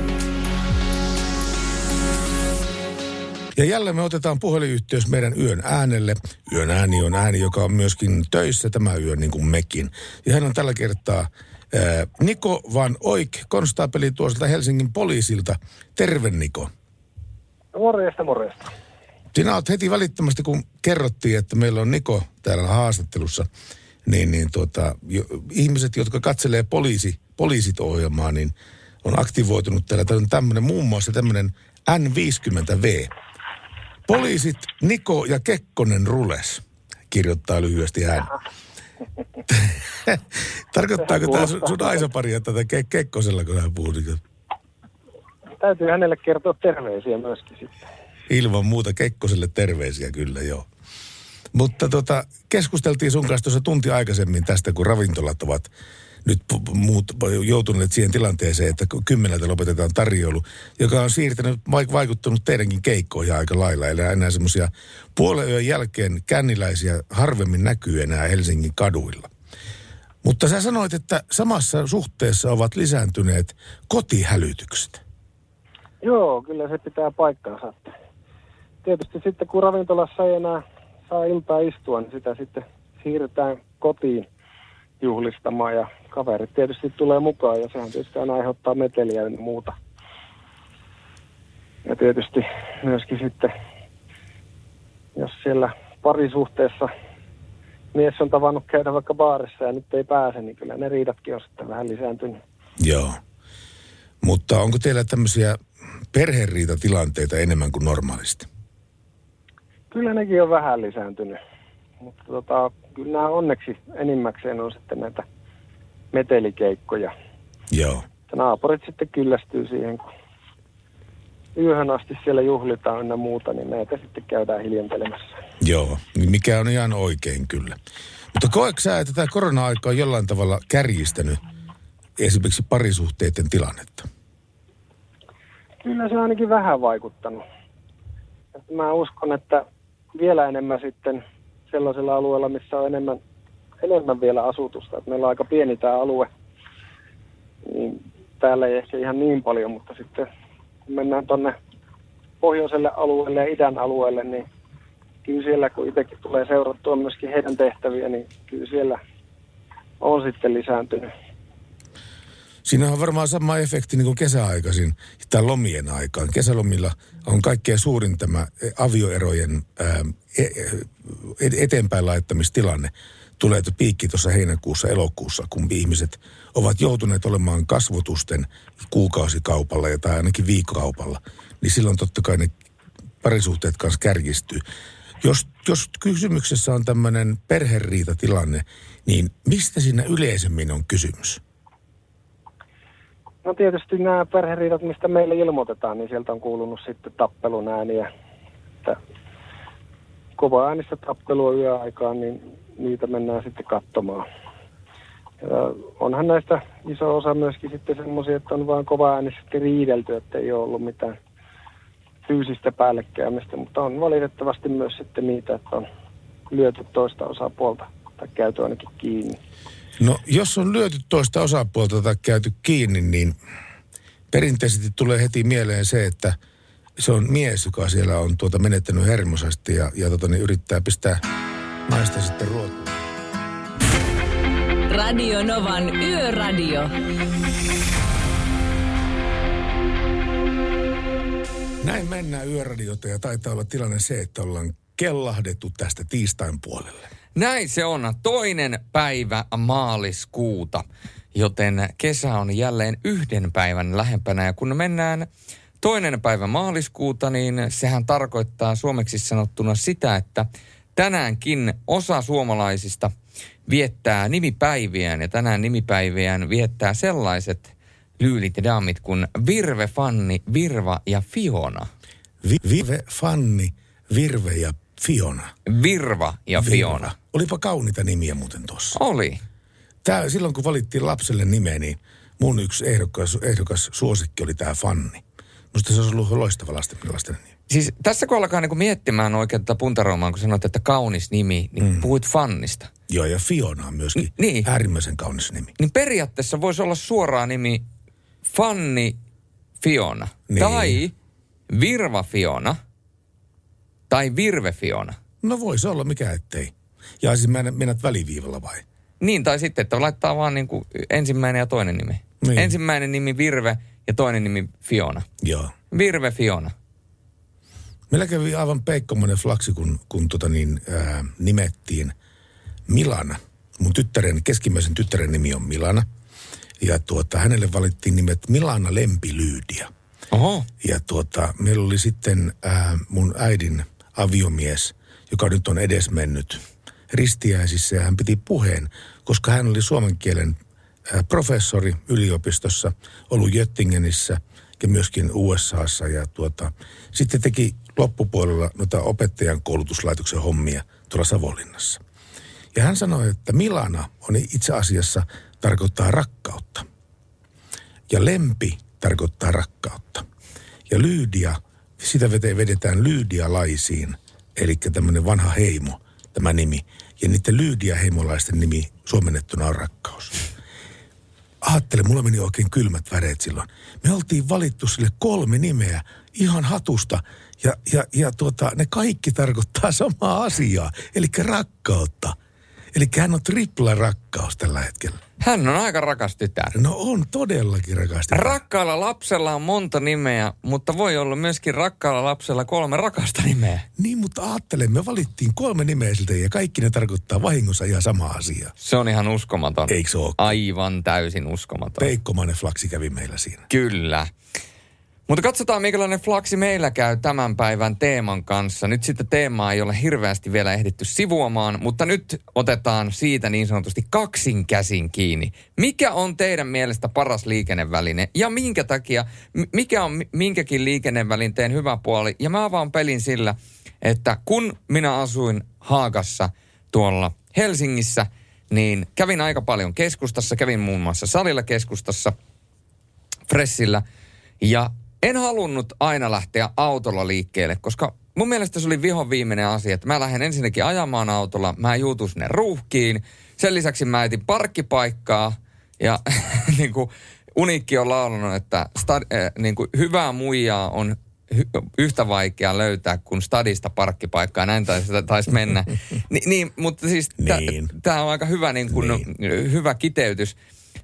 Ja jälleen me otetaan puhelinyhteys meidän yön äänelle. Yön ääni on ääni, joka on myöskin töissä tämä yö niin kuin mekin. Ja hän on tällä kertaa ää, Niko Van Oik, konstaapeli tuosta Helsingin poliisilta. Terve Niko. Morjesta, morjesta. Sinä olet heti välittömästi, kun kerrottiin, että meillä on Niko täällä haastattelussa, niin, niin tuota, jo, ihmiset, jotka katselee poliisi, poliisit ohjelmaa, niin on aktivoitunut täällä. Täällä on tämmöinen, muun muassa tämmöinen N50V. Poliisit Niko ja Kekkonen rules, kirjoittaa lyhyesti hän. Tarkoittaako tämä sun, Aisaparia tätä Ke- Kekkosella, kun hän puhuu? Täytyy hänelle kertoa terveisiä myöskin sitten. Ilman muuta Kekkoselle terveisiä kyllä, joo. Mutta tota, keskusteltiin sun kanssa tuossa tunti aikaisemmin tästä, kun ravintolat ovat nyt muut, joutuneet siihen tilanteeseen, että kymmeneltä lopetetaan tarjoulu, joka on siirtänyt, vaikuttanut teidänkin keikkoihin aika lailla. Eli enää semmoisia puolen yön jälkeen känniläisiä harvemmin näkyy enää Helsingin kaduilla. Mutta sä sanoit, että samassa suhteessa ovat lisääntyneet kotihälytykset. Joo, kyllä se pitää paikkaansa. Tietysti sitten kun ravintolassa ei enää saa iltaa istua, niin sitä sitten siirretään kotiin juhlistamaan ja kaverit tietysti tulee mukaan ja sehän tietysti aina aiheuttaa meteliä ja muuta. Ja tietysti myöskin sitten, jos siellä parisuhteessa mies on tavannut käydä vaikka baarissa ja nyt ei pääse, niin kyllä ne riidatkin on sitten vähän lisääntynyt. Joo. Mutta onko teillä tämmöisiä perheriitatilanteita enemmän kuin normaalisti? Kyllä nekin on vähän lisääntynyt. Mutta tota, kyllä nämä onneksi enimmäkseen on sitten näitä metelikeikkoja. Joo. Ja naapurit sitten kyllästyy siihen, kun yöhön asti siellä juhlitaan ynnä muuta, niin näitä sitten käydään hiljentelemässä. Joo, niin mikä on ihan oikein kyllä. Mutta koetko sä, että tämä korona-aika on jollain tavalla kärjistänyt esimerkiksi parisuhteiden tilannetta? Kyllä se on ainakin vähän vaikuttanut. Mä uskon, että vielä enemmän sitten sellaisella alueella, missä on enemmän, enemmän vielä asutusta. Että meillä on aika pieni tämä alue, niin täällä ei ehkä ihan niin paljon, mutta sitten kun mennään tuonne pohjoiselle alueelle ja idän alueelle, niin kyllä siellä, kun itsekin tulee seurattua myöskin heidän tehtäviä, niin kyllä siellä on sitten lisääntynyt. Siinä on varmaan sama efekti niin kuin kesäaikaisin tai lomien aikaan. Kesälomilla on kaikkein suurin tämä avioerojen ää, eteenpäin laittamistilanne. Tulee piikki tuossa heinäkuussa, elokuussa, kun ihmiset ovat joutuneet olemaan kasvotusten kuukausikaupalla ja tai ainakin viikkokaupalla. Niin silloin totta kai ne parisuhteet kanssa kärjistyy. Jos, jos kysymyksessä on tämmöinen perheriitatilanne, niin mistä siinä yleisemmin on kysymys? No tietysti nämä perheriidat, mistä meille ilmoitetaan, niin sieltä on kuulunut sitten tappelun ääniä. Kova äänistä tappelua yöaikaan, niin niitä mennään sitten katsomaan. Ja onhan näistä iso osa myöskin sitten semmoisia, että on vaan kova äänisesti riidelty, että ei ole ollut mitään fyysistä päällekkäymistä, mutta on valitettavasti myös sitten niitä, että on lyöty toista osapuolta tai käyty ainakin kiinni. No, jos on lyöty toista osapuolta tai käyty kiinni, niin perinteisesti tulee heti mieleen se, että se on mies, joka siellä on tuota menettänyt hermosasti ja, ja tota, niin yrittää pistää naista sitten ruotuun. Radio Novan Yöradio. Näin mennään yöradiota ja taitaa olla tilanne se, että ollaan kellahdettu tästä tiistain puolelle. Näin se on. Toinen päivä maaliskuuta, joten kesä on jälleen yhden päivän lähempänä. Ja kun mennään toinen päivä maaliskuuta, niin sehän tarkoittaa suomeksi sanottuna sitä, että tänäänkin osa suomalaisista viettää nimipäiviään. Ja tänään nimipäiviään viettää sellaiset lyylit ja daamit kuin Virve, Fanni, Virva ja Fiona. Vi- Vive, Fanni, Virve ja Fiona. Virva ja Fiona. Virva. Olipa kauniita nimiä muuten tuossa. Oli. Tää, silloin kun valittiin lapselle nimeä, niin mun yksi ehdokas, ehdokas suosikki oli tämä Fanni. Musta se olisi ollut loistava lasten, lasten nimi. Siis tässä kun alkaa niinku miettimään oikein tätä puntaroimaan, kun sanoit, että kaunis nimi, niin mm. puhuit Fannista. Joo, ja Fiona on myöskin N- niin. äärimmäisen kaunis nimi. Niin periaatteessa voisi olla suoraan nimi Fanni Fiona. Niin. Tai Virva Fiona. Tai Virve Fiona. No voisi olla, mikä ettei. Ja siis mä mennät väliviivalla vai? Niin, tai sitten, että laittaa vaan niin kuin ensimmäinen ja toinen nimi. Niin. Ensimmäinen nimi Virve ja toinen nimi Fiona. Joo. Virve Fiona. Meillä kävi aivan peikkomainen flaksi, kun, kun tota niin, ää, nimettiin Milana. Mun tyttären, keskimmäisen tyttären nimi on Milana. Ja tuota, hänelle valittiin nimet Milana Lempilyydia. Oho. Ja tuota, meillä oli sitten ää, mun äidin aviomies, joka nyt on edesmennyt ristiäisissä ja hän piti puheen, koska hän oli suomen kielen ää, professori yliopistossa, ollut Göttingenissä ja myöskin USAssa ja tuota, sitten teki loppupuolella noita opettajan koulutuslaitoksen hommia tuolla Savonlinnassa. Ja hän sanoi, että Milana on itse asiassa tarkoittaa rakkautta. Ja lempi tarkoittaa rakkautta. Ja Lyydia, sitä vedetään Lyydialaisiin, eli tämmöinen vanha heimo, tämä nimi. Ja niiden Lyydia-heimolaisten nimi suomennettuna on rakkaus. Ajattele, mulla meni oikein kylmät väreet silloin. Me oltiin valittu sille kolme nimeä ihan hatusta ja, ja, ja tuota, ne kaikki tarkoittaa samaa asiaa, eli rakkautta. Eli hän on tripla rakkaus tällä hetkellä. Hän on aika rakas tytär. No on todellakin rakasti. Rakkaalla lapsella on monta nimeä, mutta voi olla myöskin rakkaalla lapsella kolme rakasta nimeä. Niin, mutta ajattele, me valittiin kolme nimeä siltä ja kaikki ne tarkoittaa vahingossa ihan sama asia. Se on ihan uskomaton. Eikö se ole? Aivan täysin uskomaton. Peikkomainen flaksi kävi meillä siinä. Kyllä. Mutta katsotaan, minkälainen flaksi meillä käy tämän päivän teeman kanssa. Nyt sitten teemaa ei ole hirveästi vielä ehditty sivuamaan, mutta nyt otetaan siitä niin sanotusti kaksin käsin kiinni. Mikä on teidän mielestä paras liikenneväline ja minkä takia, mikä on mi- minkäkin liikennevälinteen hyvä puoli? Ja mä avaan pelin sillä, että kun minä asuin Haagassa tuolla Helsingissä, niin kävin aika paljon keskustassa, kävin muun muassa salilla keskustassa, Fressillä. Ja en halunnut aina lähteä autolla liikkeelle, koska mun mielestä se oli vihon viimeinen asia, että mä lähden ensinnäkin ajamaan autolla, mä juutun sinne ruuhkiin. Sen lisäksi mä etin parkkipaikkaa ja niin kuin Uniikki on laulanut, että stad, äh, niin kuin hyvää muijaa on hy, yhtä vaikea löytää kuin stadista parkkipaikkaa. Näin taisi, taisi mennä. Ni, niin, mutta siis Niin. tämä on aika hyvä, niin kuin, Niin. hyvä kiteytys.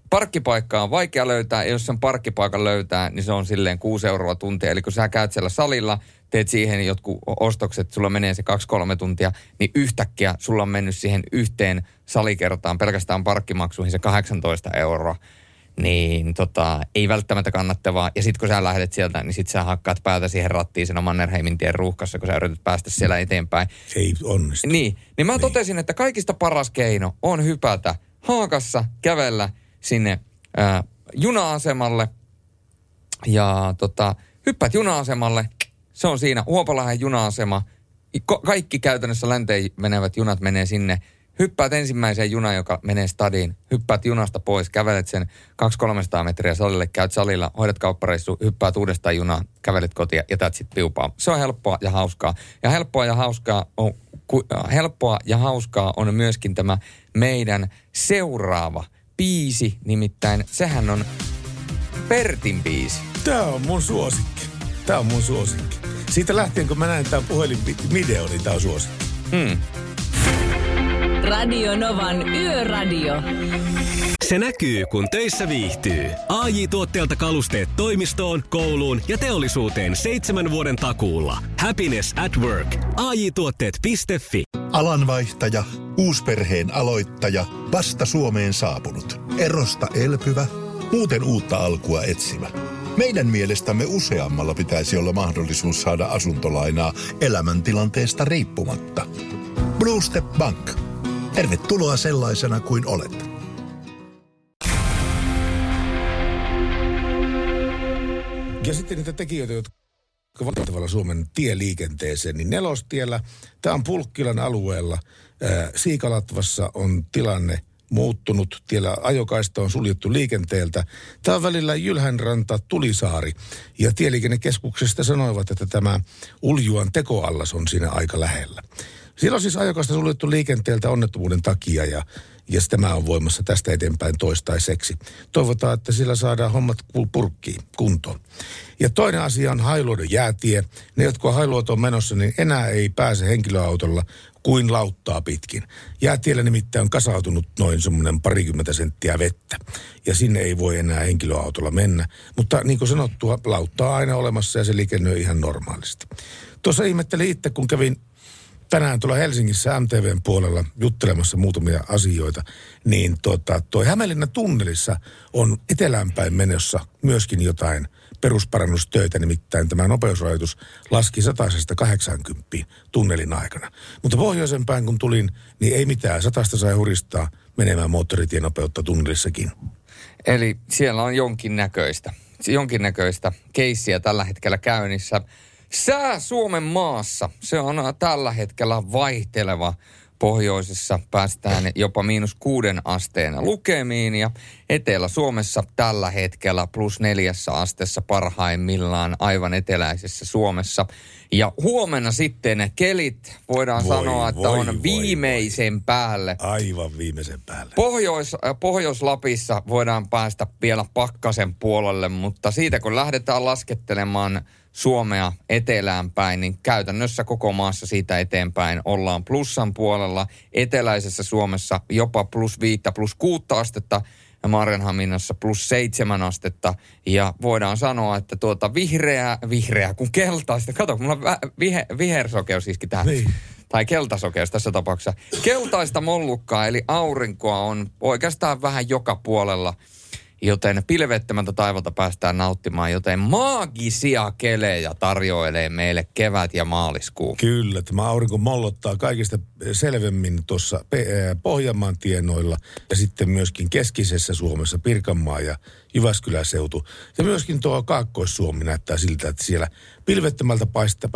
Parkkipaikkaa on vaikea löytää, ja jos sen parkkipaikan löytää, niin se on silleen 6 euroa tuntia. Eli kun sä käyt siellä salilla, teet siihen jotkut ostokset, sulla menee se 2-3 tuntia, niin yhtäkkiä sulla on mennyt siihen yhteen salikertaan pelkästään parkkimaksuihin se 18 euroa. Niin tota, ei välttämättä kannattavaa. Ja sitten kun sä lähdet sieltä, niin sit sä hakkaat päätä siihen rattiin siinä Mannerheimin tien ruuhkassa, kun sä yrität päästä siellä eteenpäin. Ei onnistu. Niin, niin mä niin. totesin, että kaikista paras keino on hypätä haakassa, kävellä sinne ää, juna-asemalle. Ja tota, hyppäät juna-asemalle, se on siinä Huopalahen juna-asema. Kaikki käytännössä länteen menevät junat menee sinne. hyppäät ensimmäiseen junaan, joka menee stadiin, hyppäät junasta pois, kävelet sen 200-300 metriä salille, käyt salilla, hoidat kauppareissu, hyppäät uudestaan junaan, kävelet kotia ja täät sitten piupaa. Se on helppoa ja hauskaa. Ja helppoa ja hauskaa on, ku, äh, helppoa ja hauskaa on myöskin tämä meidän seuraava biisi, nimittäin sehän on Pertin biisi. Tää on mun suosikki. Tää on mun suosikki. Siitä lähtien, kun mä näin tämän puhelinvideo, niin tää on suosikki. Hmm. Radio Novan Yöradio. Se näkyy, kun töissä viihtyy. ai tuotteelta kalusteet toimistoon, kouluun ja teollisuuteen seitsemän vuoden takuulla. Happiness at work. ai tuotteetfi Alanvaihtaja, uusperheen aloittaja, vasta Suomeen saapunut, erosta elpyvä, muuten uutta alkua etsimä. Meidän mielestämme useammalla pitäisi olla mahdollisuus saada asuntolainaa elämäntilanteesta riippumatta. Blue Step Bank. Tervetuloa sellaisena kuin olet. Ja sitten niitä tekijöitä, jotka vaikuttavat Suomen tieliikenteeseen, niin nelostiellä, tämä on Pulkkilan alueella, Siikalatvassa on tilanne muuttunut. Tiellä ajokaista on suljettu liikenteeltä. Tämä on välillä Jylhänranta, Tulisaari. Ja tieliikennekeskuksesta sanoivat, että tämä Uljuan tekoallas on siinä aika lähellä. Siellä on siis ajokaista suljettu liikenteeltä onnettomuuden takia ja, ja tämä on voimassa tästä eteenpäin toistaiseksi. Toivotaan, että sillä saadaan hommat purkkiin kuntoon. Ja toinen asia on Hailuodon jäätie. Ne, jotka on Hailuotoon menossa, niin enää ei pääse henkilöautolla kuin lauttaa pitkin. Jäätiellä nimittäin on kasautunut noin semmoinen parikymmentä senttiä vettä. Ja sinne ei voi enää henkilöautolla mennä. Mutta niin kuin sanottua, lauttaa aina olemassa ja se liikennöi ihan normaalisti. Tuossa ihmettelin itse, kun kävin tänään tuolla Helsingissä MTVn puolella juttelemassa muutamia asioita, niin tota, toi Hämeenlinnan tunnelissa on eteläänpäin menossa myöskin jotain perusparannustöitä, nimittäin tämä nopeusrajoitus laski 180 tunnelin aikana. Mutta pohjoisen päin kun tulin, niin ei mitään, satasta sai huristaa menemään moottoritienopeutta tunnelissakin. Eli siellä on jonkinnäköistä, jonkinnäköistä keissiä tällä hetkellä käynnissä. Sää Suomen maassa, se on tällä hetkellä vaihteleva. Pohjoisessa päästään jopa miinus kuuden asteen lukemiin ja Etelä-Suomessa tällä hetkellä plus neljässä asteessa parhaimmillaan aivan eteläisessä Suomessa. Ja huomenna sitten kelit voidaan voi, sanoa, että voi, on viimeisen voi. päälle. Aivan viimeisen päälle. Pohjois, äh, Pohjois-Lapissa voidaan päästä vielä pakkasen puolelle, mutta siitä kun lähdetään laskettelemaan Suomea etelään päin, niin käytännössä koko maassa siitä eteenpäin ollaan plussan puolella. Eteläisessä Suomessa jopa plus viittä, plus kuutta astetta ja Marjanhaminassa plus seitsemän astetta. Ja voidaan sanoa, että tuota vihreää, vihreää kun keltaista, kato, mulla on vihe, vihersokeus iski tähän. Niin. Tai keltasokeus tässä tapauksessa. Keltaista mollukkaa, eli aurinkoa on oikeastaan vähän joka puolella – joten pilvettömältä taivalta päästään nauttimaan, joten maagisia kelejä tarjoilee meille kevät ja maaliskuu. Kyllä, tämä aurinko mollottaa kaikista selvemmin tuossa Pohjanmaan tienoilla ja sitten myöskin keskisessä Suomessa Pirkanmaa ja Jyväskylän seutu. Ja myöskin tuo Kaakkois-Suomi näyttää siltä, että siellä pilvettömältä, paista,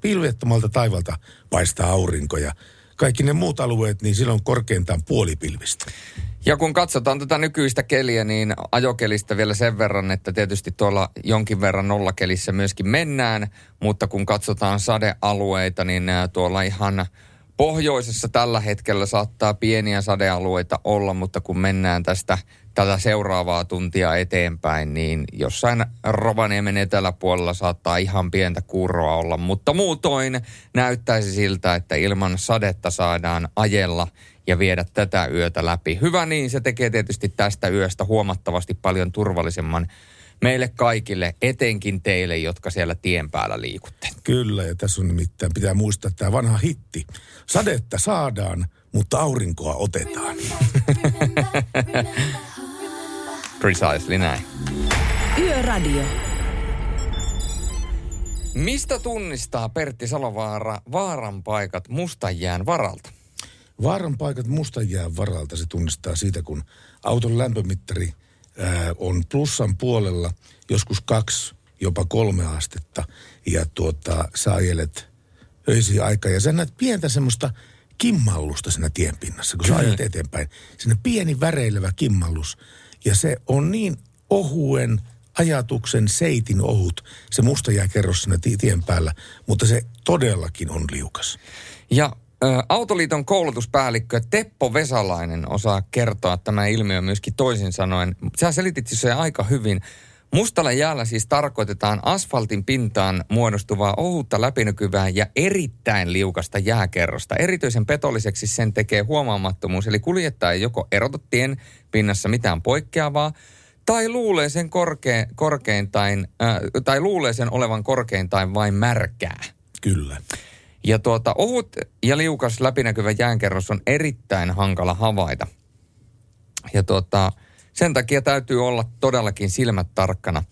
pilvettömältä taivalta paistaa aurinko ja kaikki ne muut alueet, niin silloin korkeintaan puolipilvistä. Ja kun katsotaan tätä nykyistä keliä, niin ajokelistä vielä sen verran, että tietysti tuolla jonkin verran nollakelissä myöskin mennään, mutta kun katsotaan sadealueita, niin tuolla ihan pohjoisessa tällä hetkellä saattaa pieniä sadealueita olla, mutta kun mennään tästä tätä seuraavaa tuntia eteenpäin, niin jossain Rovaniemen eteläpuolella saattaa ihan pientä kuuroa olla, mutta muutoin näyttäisi siltä, että ilman sadetta saadaan ajella ja viedä tätä yötä läpi. Hyvä niin, se tekee tietysti tästä yöstä huomattavasti paljon turvallisemman meille kaikille, etenkin teille, jotka siellä tien päällä liikutte. Kyllä, ja tässä on nimittäin, pitää muistaa tämä vanha hitti. Sadetta saadaan, mutta aurinkoa otetaan. Precisely näin. Yöradio. Mistä tunnistaa Pertti Salovaara vaaran paikat mustajään varalta? Vaaran paikat mustajään varalta se tunnistaa siitä, kun auton lämpömittari ää, on plussan puolella, joskus kaksi, jopa kolme astetta. Ja tuota, sä ajelet öisiä aikaa ja sä näet pientä semmoista kimmallusta siinä tienpinnassa, kun sä ajat eteenpäin. Siinä pieni väreilevä kimmallus. Ja se on niin ohuen ajatuksen seitin ohut, se musta jääkerros siinä ti- tien päällä, mutta se todellakin on liukas. Ja Autoliiton koulutuspäällikkö Teppo Vesalainen osaa kertoa tämä ilmiö myöskin toisin sanoen. Sä selitit se aika hyvin. Mustalla jäällä siis tarkoitetaan asfaltin pintaan muodostuvaa ohutta läpinäkyvää ja erittäin liukasta jääkerrosta. Erityisen petolliseksi sen tekee huomaamattomuus, eli kuljettaja joko erota tien pinnassa mitään poikkeavaa, tai luulee sen korkein, korkeintain, äh, tai luulee sen olevan korkeintain vain märkää. Kyllä. Ja tuota, ohut ja liukas läpinäkyvä jäänkerros on erittäin hankala havaita. Ja tuota, sen takia täytyy olla todellakin silmät tarkkana.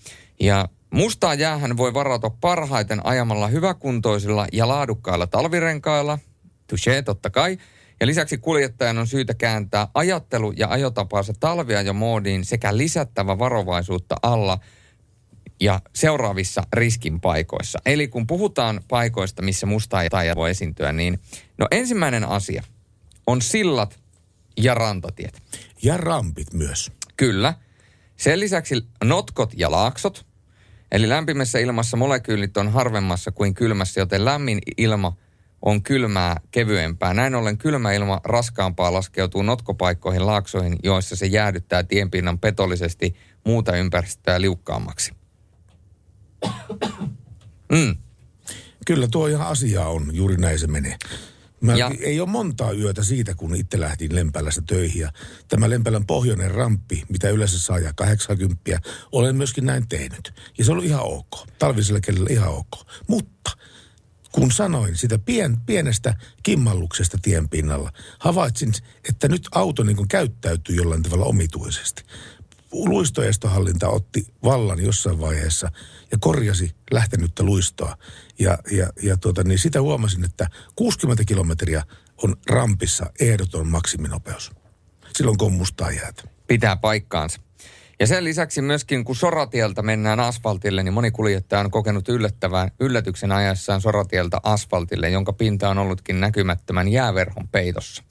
Ja mustaa jäähän voi varautua parhaiten ajamalla hyväkuntoisilla ja laadukkailla talvirenkailla. Touché, totta kai. Ja lisäksi kuljettajan on syytä kääntää ajattelu- ja ajotapaansa talviajomoodiin sekä lisättävä varovaisuutta alla ja seuraavissa riskin paikoissa. Eli kun puhutaan paikoista, missä mustaa ja voi esiintyä, niin no ensimmäinen asia on sillat ja rantatiet. Ja rampit myös. Kyllä. Sen lisäksi notkot ja laaksot. Eli lämpimässä ilmassa molekyylit on harvemmassa kuin kylmässä, joten lämmin ilma on kylmää kevyempää. Näin ollen kylmä ilma raskaampaa laskeutuu notkopaikkoihin laaksoihin, joissa se jäädyttää tienpinnan petollisesti muuta ympäristöä liukkaammaksi. Mm. Kyllä tuo ihan asia on, juuri näin se menee. Mä Ja- ei ole montaa yötä siitä, kun itse lähdin Lempälästä töihin. Ja tämä Lempälän pohjoinen ramppi, mitä yleensä saa ja 80, olen myöskin näin tehnyt. Ja se on ihan ok. Talvisella kelillä ihan ok. Mutta kun sanoin sitä pien, pienestä kimmalluksesta tien pinnalla, havaitsin, että nyt auto niin kuin käyttäytyy jollain tavalla omituisesti. Luistoestohallinta otti vallan jossain vaiheessa ja korjasi lähtenyttä luistoa. Ja, ja, ja tuota, niin sitä huomasin, että 60 kilometriä on rampissa ehdoton maksiminopeus. Silloin kun on mustaa jäätä. pitää paikkaansa. Ja sen lisäksi myöskin, kun soratieltä mennään asfaltille, niin moni kuljettaja on kokenut yllättävän yllätyksen ajassaan soratieltä asfaltille, jonka pinta on ollutkin näkymättömän jääverhon peitossa.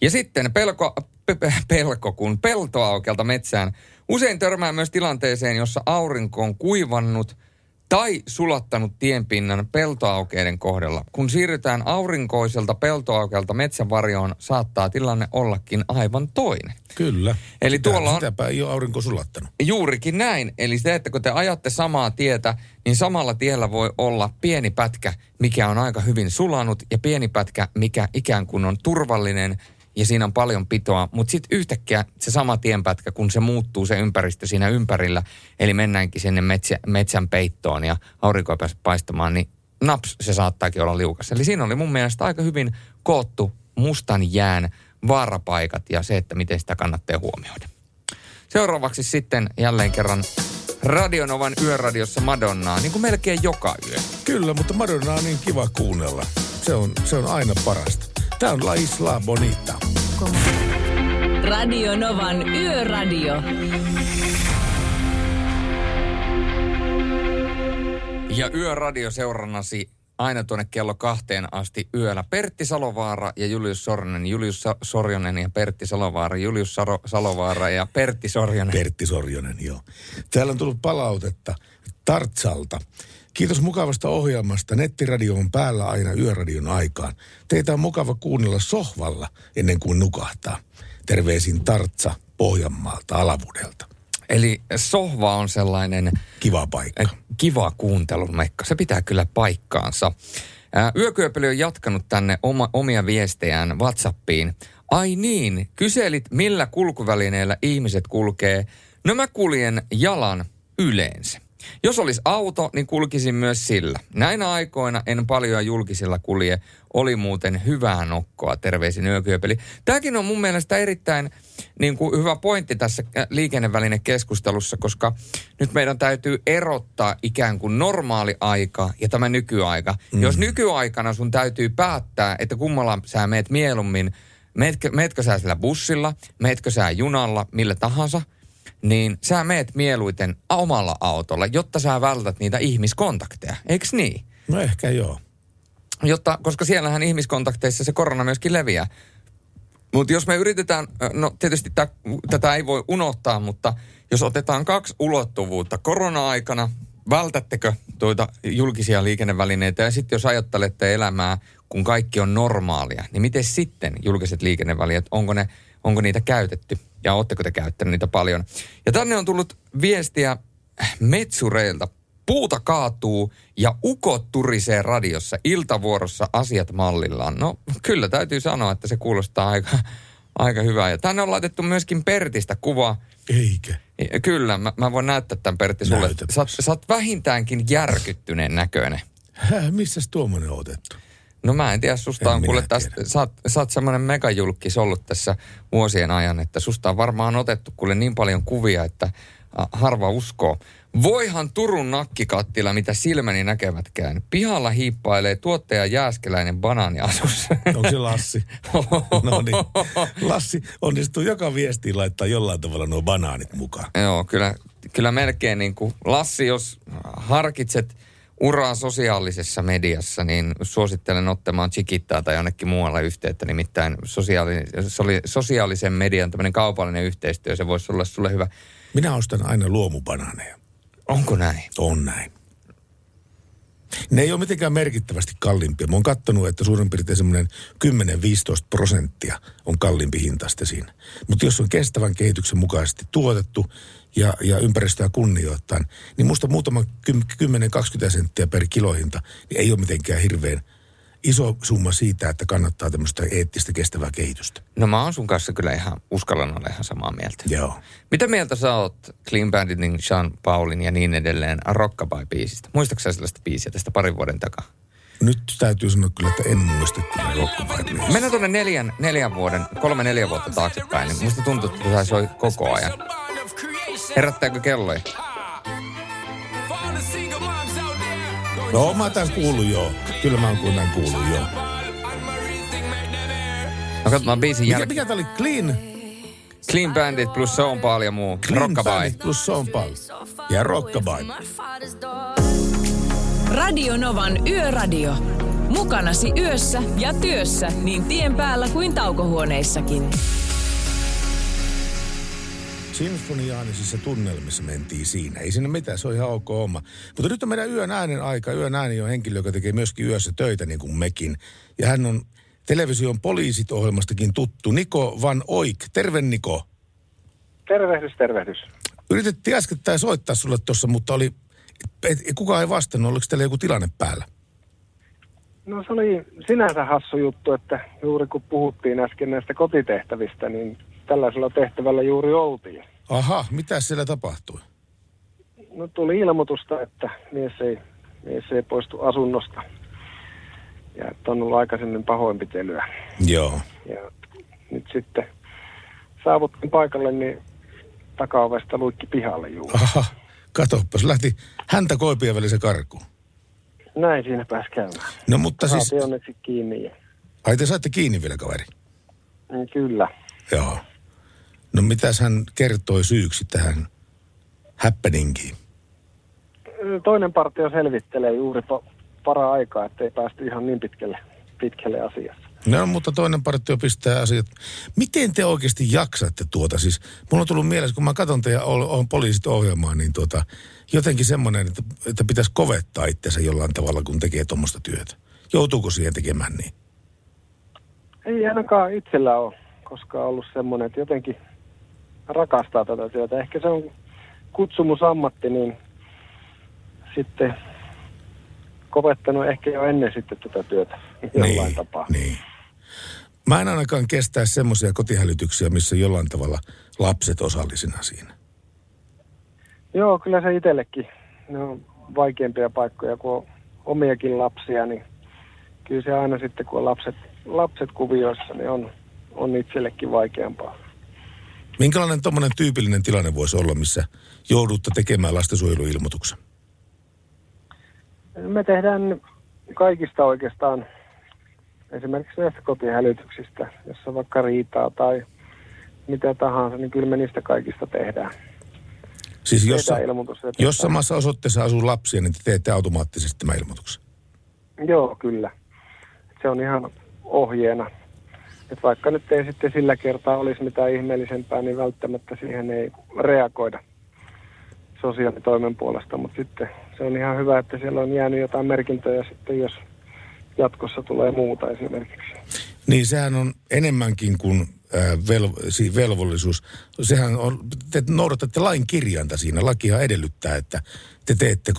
Ja sitten pelko, pe, pe- pelko kun peltoaukelta metsään. Usein törmää myös tilanteeseen, jossa aurinko on kuivannut tai sulattanut tienpinnan peltoaukeiden kohdalla. Kun siirrytään aurinkoiselta peltoaukelta metsänvarjoon, saattaa tilanne ollakin aivan toinen. Kyllä. Eli Sitä- tuolla on- Sitäpä ei ole aurinko sulattanut. Juurikin näin. Eli se, että kun te ajatte samaa tietä, niin samalla tiellä voi olla pieni pätkä, mikä on aika hyvin sulanut, ja pieni pätkä, mikä ikään kuin on turvallinen, ja siinä on paljon pitoa. Mutta sitten yhtäkkiä se sama tienpätkä, kun se muuttuu se ympäristö siinä ympärillä, eli mennäänkin sinne metsä, metsän peittoon ja aurinko ei paistamaan, niin naps, se saattaakin olla liukas. Eli siinä oli mun mielestä aika hyvin koottu mustan jään vaarapaikat ja se, että miten sitä kannattaa huomioida. Seuraavaksi sitten jälleen kerran Radionovan yöradiossa Madonnaa, niin kuin melkein joka yö. Kyllä, mutta Madonna on niin kiva kuunnella. Se on, se on aina parasta. Tämä on La Isla Bonita. Radio Novan Yöradio. Ja yöradio seurannasi aina tuonne kello kahteen asti yöllä. Pertti Salovaara ja Julius Sorjonen. Julius Sa- Sorjonen ja Pertti Salovaara. Julius Saro- Salovaara ja Pertti Sorjonen. Pertti Sorjonen, joo. Täällä on tullut palautetta Tartsalta. Kiitos mukavasta ohjelmasta. Nettiradio on päällä aina yöradion aikaan. Teitä on mukava kuunnella sohvalla ennen kuin nukahtaa. Terveisin Tartsa Pohjanmaalta, Alavudelta. Eli sohva on sellainen Kiva paikka. kiva kuuntelun mekka. Se pitää kyllä paikkaansa. Ää, Yökyöpeli on jatkanut tänne oma, omia viestejään WhatsAppiin. Ai niin, kyselit millä kulkuvälineellä ihmiset kulkee. No mä kuljen jalan yleensä. Jos olisi auto, niin kulkisin myös sillä. Näinä aikoina en paljon julkisilla kulje. Oli muuten hyvää nokkoa, terveisin yökyöpeli. Tämäkin on mun mielestä erittäin niin kuin hyvä pointti tässä äh, liikennevälinekeskustelussa, koska nyt meidän täytyy erottaa ikään kuin normaali aika ja tämä nykyaika. Mm. Jos nykyaikana sun täytyy päättää, että kummalla sä meet mieluummin, meetkö, meetkö sä sillä bussilla, meetkö sä junalla, millä tahansa, niin sä meet mieluiten omalla autolla, jotta sä vältät niitä ihmiskontakteja. Eiks niin? No ehkä joo. jotta, koska siellähän ihmiskontakteissa se korona myöskin leviää. Mutta jos me yritetään, no tietysti tä, tätä ei voi unohtaa, mutta jos otetaan kaksi ulottuvuutta korona-aikana, vältättekö tuota julkisia liikennevälineitä ja sitten jos ajattelette elämää, kun kaikki on normaalia, niin miten sitten julkiset liikennevälineet, onko, ne, onko niitä käytetty ja oletteko te käyttänyt niitä paljon? Ja tänne on tullut viestiä metsureilta. Puuta kaatuu ja ukot turisee radiossa iltavuorossa asiat mallillaan. No kyllä täytyy sanoa, että se kuulostaa aika, aika hyvää. Ja tänne on laitettu myöskin Pertistä kuva. Eikä. Kyllä, mä, mä voin näyttää tämän Pertti sulle. Sä, sä oot vähintäänkin järkyttyneen näköinen. Häh, missäs tuommoinen on otettu? No mä en tiedä, susta En on kuule tästä, sä oot, sä oot semmoinen megajulkis ollut tässä vuosien ajan, että susta on varmaan otettu kuule niin paljon kuvia, että harva uskoo. Voihan Turun nakkikattila, mitä silmäni näkevätkään. Pihalla hiippailee tuottaja Jääskeläinen banaaniasussa. Onko se Lassi? no niin. Lassi onnistuu joka viestiin laittaa jollain tavalla nuo banaanit mukaan. Joo, kyllä, kyllä melkein niin kuin Lassi, jos harkitset uraa sosiaalisessa mediassa, niin suosittelen ottamaan Chikittaa tai jonnekin muualle yhteyttä. Nimittäin sosiaali, sosiaalisen median tämmöinen kaupallinen yhteistyö, se voisi olla sulle hyvä. Minä ostan aina luomubanaaneja. Onko näin? On näin. Ne ei ole mitenkään merkittävästi kalliimpia. Mä oon kattonut, että suurin piirtein semmoinen 10-15 prosenttia on kalliimpi hintaista siinä. Mutta jos on kestävän kehityksen mukaisesti tuotettu ja, ja ympäristöä kunnioittain, niin musta muutama 10-20 senttiä per kilohinta niin ei ole mitenkään hirveän iso summa siitä, että kannattaa tämmöistä eettistä kestävää kehitystä. No mä oon sun kanssa kyllä ihan, uskallan olla ihan samaa mieltä. Joo. Mitä mieltä sä oot Clean Banditin, Sean Paulin ja niin edelleen Rockabye-biisistä? Muistatko sä sellaista biisiä tästä parin vuoden takaa? Nyt täytyy sanoa kyllä, että en muista kyllä rockabye Mennään tuonne neljän, neljän vuoden, kolme neljä vuotta taaksepäin, niin musta tuntuu, että soi koko ajan. Herättääkö kelloja? No mä tämän kuullut joo. Kyllä mä oon tämän kuullut joo. No katsotaan biisin Mikä, jälkeen. mikä tää oli? Clean? Clean Bandit plus Sean Paul ja muu. Clean Rockabye. Bandit plus Sean Paul. Ja Rockabye. Radio Novan Yöradio. Mukanasi yössä ja työssä niin tien päällä kuin taukohuoneissakin. Sinfoniaanisissa tunnelmissa mentiin siinä. Ei siinä mitään, se on ihan ok oma. Mutta nyt on meidän yön äänen aika. Yön ääni on henkilö, joka tekee myöskin yössä töitä niin kuin mekin. Ja hän on television poliisit ohjelmastakin tuttu. Niko Van Oik. Terve Niko. Tervehdys, tervehdys. Yritettiin äskettäin soittaa sulle tuossa, mutta oli, et, kukaan ei vastannut. Oliko teillä joku tilanne päällä? No se oli sinänsä hassu juttu, että juuri kun puhuttiin äsken näistä kotitehtävistä, niin tällaisella tehtävällä juuri oltiin. Aha, mitä siellä tapahtui? No tuli ilmoitusta, että mies ei, mies ei poistu asunnosta. Ja että on ollut aikaisemmin pahoinpitelyä. Joo. Ja nyt sitten saavuttiin paikalle, niin takaovesta luikki pihalle juuri. Aha, katoppas, lähti häntä koipien välissä karkuun. Näin siinä pääsi käymään. No mutta siis, Saatiin onneksi kiinni. Ai te saitte kiinni vielä kaveri? niin kyllä. Joo. No mitäs hän kertoi syyksi tähän happeningiin? Toinen partio selvittelee juuri pa- para aikaa, ettei päästy ihan niin pitkälle, pitkälle asiassa. No mutta toinen partio pistää asiat. Miten te oikeasti jaksatte tuota? Siis mulla on tullut mielessä, kun mä katson teidän o- o- poliisit ohjelmaa, niin tuota, jotenkin semmoinen, että, että pitäisi kovettaa itsensä jollain tavalla, kun tekee tuommoista työtä. Joutuuko siihen tekemään niin? Ei ainakaan itsellä ole koskaan ollut semmoinen, että jotenkin rakastaa tätä työtä. Ehkä se on kutsumusammatti, niin sitten kovettanut ehkä jo ennen sitten tätä työtä jollain Niin, tapaa. Niin. Mä en ainakaan kestää semmoisia kotihälytyksiä, missä jollain tavalla lapset osallisina siinä. Joo, kyllä se itsellekin. Ne on vaikeampia paikkoja, kun on omiakin lapsia, niin kyllä se aina sitten, kun on lapset, lapset kuvioissa, niin on, on itsellekin vaikeampaa. Minkälainen tuommoinen tyypillinen tilanne voisi olla, missä joudutte tekemään lastensuojeluilmoituksen? Me tehdään kaikista oikeastaan, esimerkiksi näistä kotihälytyksistä, jossa vaikka riitaa tai mitä tahansa, niin kyllä me niistä kaikista tehdään. Siis jos, Tehdään ilmoitus jos samassa osoitteessa asuu lapsia, niin te teette automaattisesti tämän ilmoituksen. Joo, kyllä. se on ihan ohjeena. Et vaikka nyt ei sitten sillä kertaa olisi mitään ihmeellisempää, niin välttämättä siihen ei reagoida sosiaalitoimen puolesta, mutta sitten se on ihan hyvä, että siellä on jäänyt jotain merkintöjä sitten, jos jatkossa tulee muuta esimerkiksi. Niin sehän on enemmänkin kuin velvollisuus. Sehän on, te noudatatte lain kirjainta siinä. Lakia edellyttää, että te teette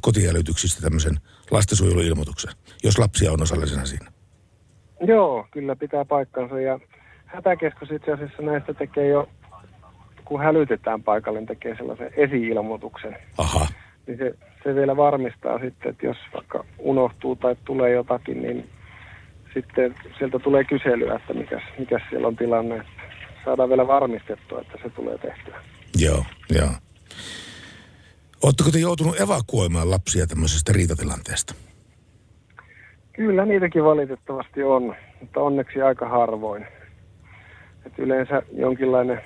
kotiälytyksistä tämmöisen lastensuojeluilmoituksen, jos lapsia on osallisena siinä. Joo, kyllä pitää paikkansa ja hätäkeskus itse asiassa näistä tekee jo, kun hälytetään paikalle, niin tekee sellaisen esi-ilmoituksen. Aha. Niin se, se vielä varmistaa sitten, että jos vaikka unohtuu tai tulee jotakin, niin sitten sieltä tulee kyselyä, että mikä, mikä siellä on tilanne. Saadaan vielä varmistettua, että se tulee tehtyä. Joo, joo. Oletteko te joutunut evakuoimaan lapsia tämmöisestä riitatilanteesta? Kyllä niitäkin valitettavasti on, mutta onneksi aika harvoin. Et yleensä jonkinlainen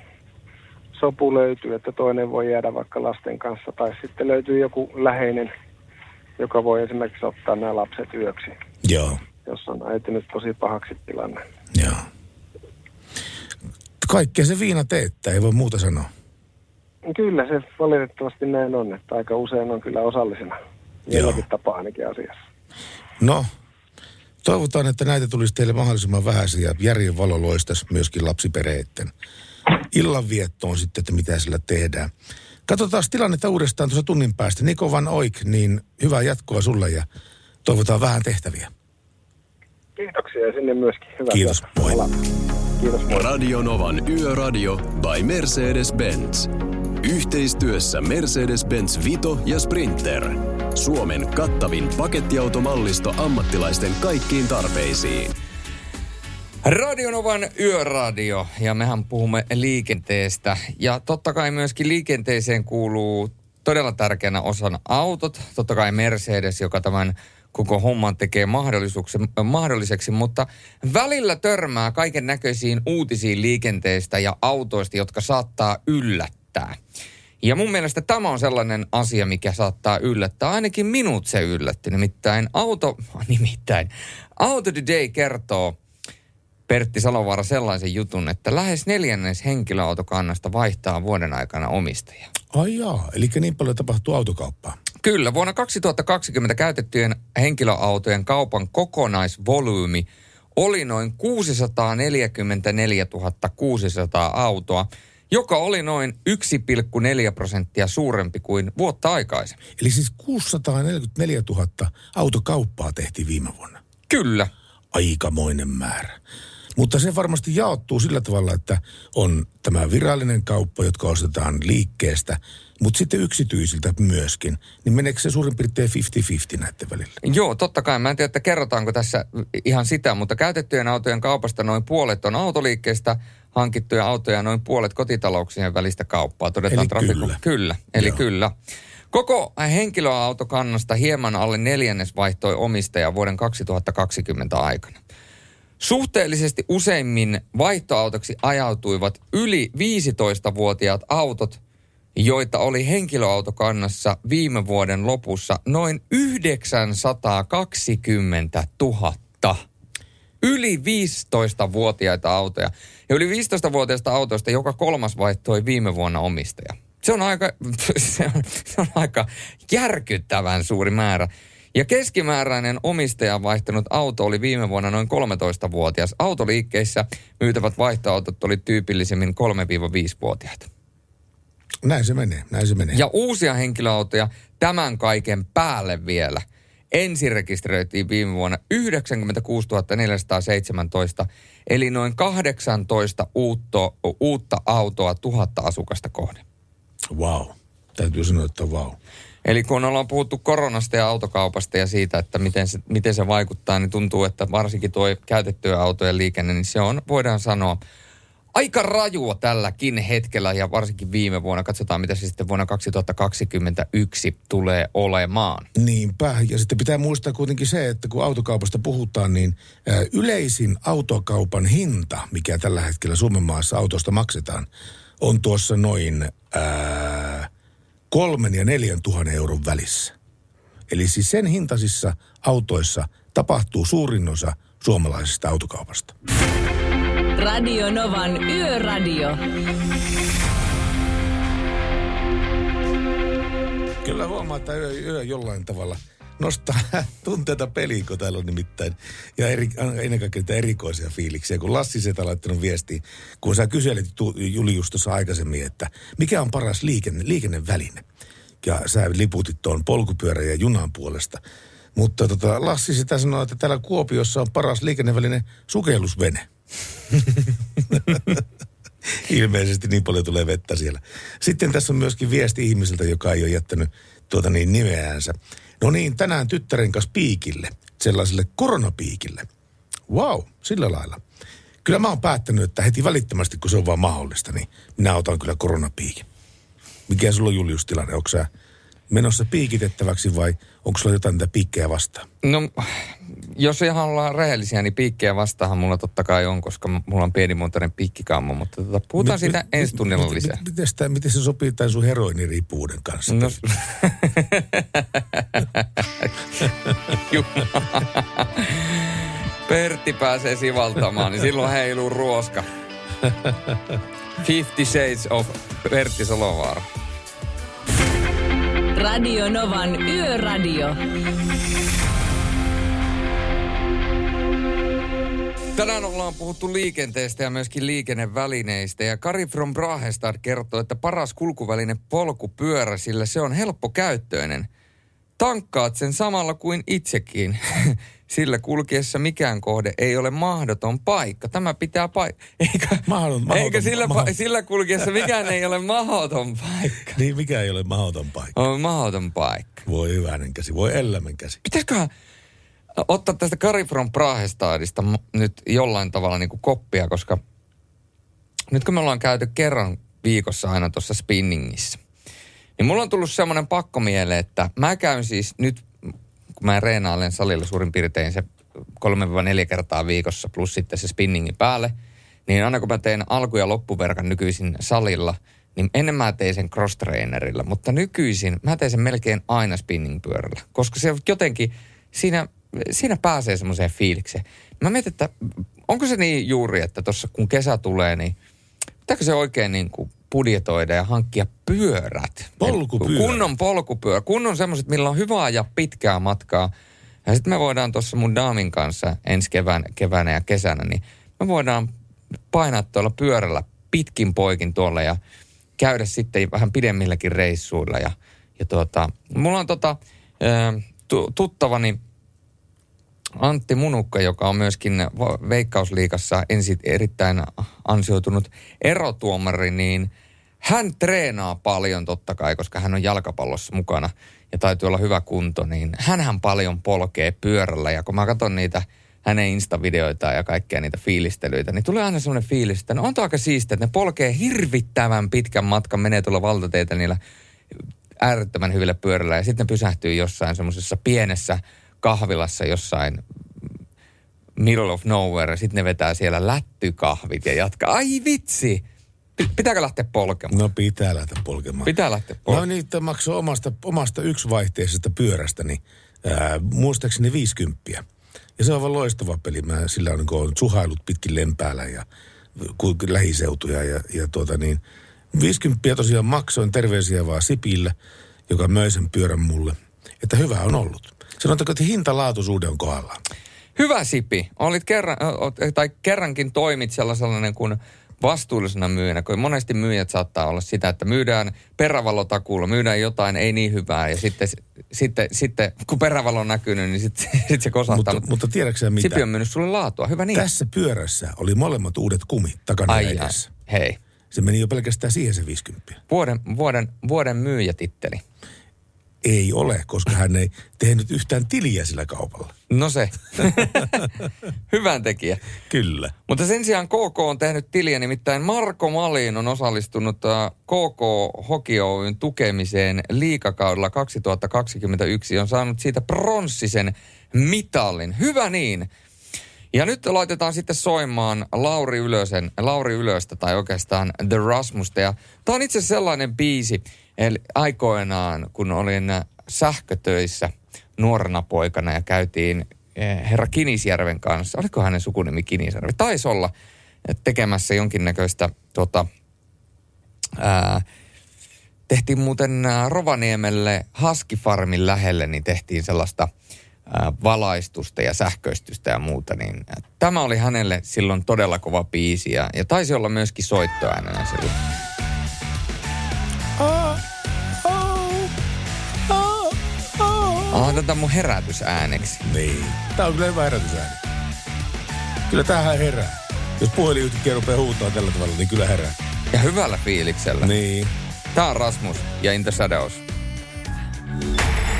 sopu löytyy, että toinen voi jäädä vaikka lasten kanssa, tai sitten löytyy joku läheinen, joka voi esimerkiksi ottaa nämä lapset yöksi, Joo, jos on äitynyt tosi pahaksi tilanne. joo. Kaikkea se viina teettää, ei voi muuta sanoa. Kyllä se valitettavasti näin on, että aika usein on kyllä osallisena. Jollakin tapaa ainakin asiassa. No, toivotaan, että näitä tulisi teille mahdollisimman vähäisiä ja järjen valo loistaisi myöskin lapsiperheiden illanviettoon sitten, että mitä sillä tehdään. Katsotaan tilannetta uudestaan tuossa tunnin päästä. Niko Van Oik, niin hyvää jatkoa sulle ja toivotaan vähän tehtäviä. Kiitoksia ja sinne myöskin. Hyvää Kiitos, moi. Kiitos, moi. Radio Novan Yöradio by Mercedes-Benz. Yhteistyössä Mercedes-Benz Vito ja Sprinter. Suomen kattavin pakettiautomallisto ammattilaisten kaikkiin tarpeisiin. Radionovan yöradio, ja mehän puhumme liikenteestä. Ja totta kai myöskin liikenteeseen kuuluu todella tärkeänä osana autot. Totta kai Mercedes, joka tämän koko homman tekee mahdolliseksi, mutta välillä törmää kaiken näköisiin uutisiin liikenteestä ja autoista, jotka saattaa yllättää. Ja mun mielestä tämä on sellainen asia, mikä saattaa yllättää. Ainakin minut se yllätti. Nimittäin auto, nimittäin Auto Today kertoo, Pertti Salovaara sellaisen jutun, että lähes neljännes henkilöautokannasta vaihtaa vuoden aikana omistajaa. Ai jaa, eli niin paljon tapahtuu autokauppaa. Kyllä, vuonna 2020 käytettyjen henkilöautojen kaupan kokonaisvolyymi oli noin 644 600 autoa, joka oli noin 1,4 prosenttia suurempi kuin vuotta aikaisemmin. Eli siis 644 000 autokauppaa tehtiin viime vuonna. Kyllä. Aikamoinen määrä. Mutta se varmasti jaottuu sillä tavalla, että on tämä virallinen kauppa, jotka ostetaan liikkeestä, mutta sitten yksityisiltä myöskin. Niin meneekö se suurin piirtein 50-50 näiden välillä? Joo, totta kai. Mä en tiedä, että kerrotaanko tässä ihan sitä, mutta käytettyjen autojen kaupasta noin puolet on autoliikkeestä hankittuja autoja, noin puolet kotitalouksien välistä kauppaa. Todetaan Eli trafiku- kyllä. Kyllä, eli Joo. kyllä. Koko henkilöautokannasta hieman alle neljännes vaihtoi omistaja vuoden 2020 aikana. Suhteellisesti useimmin vaihtoautoksi ajautuivat yli 15-vuotiaat autot, joita oli henkilöautokannassa viime vuoden lopussa noin 920 000. Yli 15-vuotiaita autoja. Ja yli 15-vuotiaista autoista joka kolmas vaihtoi viime vuonna omistaja. Se on aika, se on, se on aika järkyttävän suuri määrä. Ja keskimääräinen omistaja vaihtanut auto oli viime vuonna noin 13-vuotias. Autoliikkeissä myytävät vaihtoautot oli tyypillisemmin 3-5-vuotiaita. Näin se menee, näin se menee. Ja uusia henkilöautoja tämän kaiken päälle vielä. Ensin rekisteröitiin viime vuonna 96 417, eli noin 18 uutta, uutta autoa tuhatta asukasta kohden. Wow. Täytyy sanoa, että wow. Eli kun ollaan puhuttu koronasta ja autokaupasta ja siitä, että miten se, miten se vaikuttaa, niin tuntuu, että varsinkin tuo käytettyä autojen liikenne, niin se on, voidaan sanoa, aika rajua tälläkin hetkellä ja varsinkin viime vuonna. Katsotaan, mitä se sitten vuonna 2021 tulee olemaan. Niinpä. Ja sitten pitää muistaa kuitenkin se, että kun autokaupasta puhutaan, niin yleisin autokaupan hinta, mikä tällä hetkellä Suomen maassa autosta maksetaan, on tuossa noin kolmen ja neljän tuhannen euron välissä. Eli siis sen hintaisissa autoissa tapahtuu suurin osa suomalaisesta autokaupasta. Radio Novan Yöradio. Kyllä huomaa, että yö, yö jollain tavalla nostaa tunteita peliin, kun täällä on nimittäin. Ja eri, ennen kaikkea erikoisia fiiliksiä. Kun Lassi Setä laittanut viestiä, kun sä kyselit Julius tuossa aikaisemmin, että mikä on paras liikenne, liikenneväline. Ja sä liputit tuon polkupyörän ja junan puolesta. Mutta tota, Lassi sitä sanoo, että täällä Kuopiossa on paras liikenneväline sukellusvene. Ilmeisesti niin paljon tulee vettä siellä. Sitten tässä on myöskin viesti ihmiseltä, joka ei ole jättänyt tuota niin nimeäänsä. No niin, tänään tyttären kanssa piikille, sellaiselle koronapiikille. Wow, sillä lailla. Kyllä mä oon päättänyt, että heti välittömästi, kun se on vaan mahdollista, niin minä otan kyllä koronapiikin. Mikä sulla on Julius tilanne? Onko sä menossa piikitettäväksi vai onko sulla jotain niitä piikkejä vastaan? No, jos ihan ollaan rehellisiä, niin piikkejä vastaan mulla totta kai on, koska mulla on pienimuotoinen piikkikammo, mutta tota, puhutaan Mit- siitä mit- ensi tunnilla mit- lisää. mit- Miten, sitä, miten se sopii tämän sun heroiniriippuvuuden kanssa? No. Pertti pääsee sivaltamaan, niin silloin heiluu ruoska. Fifty Shades of Pertti Salovaara. Radio Novan Yöradio. Tänään ollaan puhuttu liikenteestä ja myöskin liikennevälineistä. Ja Kari from Brahestad kertoo, että paras kulkuväline polkupyörä, sillä se on helppokäyttöinen. Tankkaat sen samalla kuin itsekin. Sillä kulkiessa mikään kohde ei ole mahdoton paikka. Tämä pitää paikka. Eikä, Mahdoton- mahdoton- eikä sillä, pa- sillä kulkiessa mikään ei ole mahdoton paikka. Niin, mikä ei ole mahdoton paikka. On mahdoton paikka. Voi hyvänen käsi, voi elämän käsi. Pitäisiköhän ottaa tästä Kari from Prahestadista nyt jollain tavalla niin kuin koppia, koska nyt kun me ollaan käyty kerran viikossa aina tuossa spinningissä, niin mulla on tullut semmoinen pakko mieleen, että mä käyn siis nyt, kun mä reenailen salilla suurin piirtein se 3-4 kertaa viikossa plus sitten se spinningin päälle, niin aina kun mä teen alku- ja loppuverkan nykyisin salilla, niin ennen mä tein sen cross-trainerilla, mutta nykyisin mä teen sen melkein aina spinning-pyörällä, koska se jotenkin, siinä, siinä pääsee semmoiseen fiilikseen. Mä mietin, että onko se niin juuri, että tuossa kun kesä tulee, niin pitääkö se oikein niin kuin budjetoida ja hankkia pyörät? Polkupyörä. Kunnon polkupyörä. Kunnon semmoiset, millä on hyvää ja pitkää matkaa. Ja sitten me voidaan tuossa mun daamin kanssa ensi kevään, keväänä ja kesänä, niin me voidaan painaa tuolla pyörällä pitkin poikin tuolla ja käydä sitten vähän pidemmilläkin reissuilla. Ja, ja tuota, mulla on tota, tuttavani Antti Munukka, joka on myöskin Veikkausliigassa ensi erittäin ansioitunut erotuomari, niin hän treenaa paljon totta kai, koska hän on jalkapallossa mukana ja täytyy olla hyvä kunto, niin hän paljon polkee pyörällä. Ja kun mä katson niitä hänen Insta-videoitaan ja kaikkia niitä fiilistelyitä, niin tulee aina semmoinen fiilis, että no on aika siistiä, että ne polkee hirvittävän pitkän matkan, menee tuolla valtateitä niillä äärettömän hyvillä pyörällä ja sitten ne pysähtyy jossain semmoisessa pienessä kahvilassa jossain middle of nowhere ja sitten ne vetää siellä lättykahvit ja jatkaa. Ai vitsi! Pi- Pitääkö lähteä polkemaan? No pitää lähteä polkemaan. Pitää lähteä No polkemaan. niitä maksoi omasta, omasta yksivaihteisesta pyörästäni, ää, muistaakseni 50. Ja se on aivan loistava peli. Mä sillä on, niin on suhailut pitkin lempäällä ja lähiseutuja ja, ja tuota niin. 50 tosiaan maksoin terveisiä vaan Sipille, joka möi sen pyörän mulle. Että hyvä on ollut. Sanotaanko, että hintalaatuisuuden on kohdallaan. Hyvä Sipi. Olit kerran, tai kerrankin toimit sellaisena kuin vastuullisena myyjänä, kun monesti myyjät saattaa olla sitä, että myydään perävalotakuulla, myydään jotain ei niin hyvää ja sitten, sitten, sitten kun perävalo on näkynyt, niin sitten sit se kosahtaa. Mutta, mutta tiedätkö sä mitä? Sipi on myynyt sulle laatua, hyvä niin. Tässä pyörässä oli molemmat uudet kumit takana Ai edessä. Hei. Se meni jo pelkästään siihen se 50. Vuoden, vuoden, vuoden myyjätitteli. Ei ole, koska hän ei tehnyt yhtään tiliä sillä kaupalla. No se. Hyvän tekijä. Kyllä. Mutta sen sijaan KK on tehnyt tiliä, nimittäin Marko Malin on osallistunut äh, KK Hoki Oyn tukemiseen liikakaudella 2021 ja on saanut siitä pronssisen mitalin. Hyvä niin. Ja nyt laitetaan sitten soimaan Lauri Ylösen, Lauri Ylöstä tai oikeastaan The Rasmusta. Ja tämä on itse sellainen biisi, eli aikoinaan kun olin sähkötöissä nuorena poikana ja käytiin eh, herra Kinisjärven kanssa. Oliko hänen sukunimi Kinisjärvi? Taisi olla eh, tekemässä jonkinnäköistä tota, ää, tehtiin muuten Rovaniemelle Haskifarmin lähelle, niin tehtiin sellaista ää, valaistusta ja sähköistystä ja muuta. Niin, tämä oli hänelle silloin todella kova biisi ja, ja taisi olla myöskin soittoäänenä silloin. Ah, tätä mun herätysääneksi. Niin. Tää on kyllä hyvä herätysääni. Kyllä tähän herää. Jos puhelin yhtäkkiä rupeaa huutaa tällä tavalla, niin kyllä herää. Ja hyvällä fiiliksellä. Niin. Tää on Rasmus ja In the Shadows.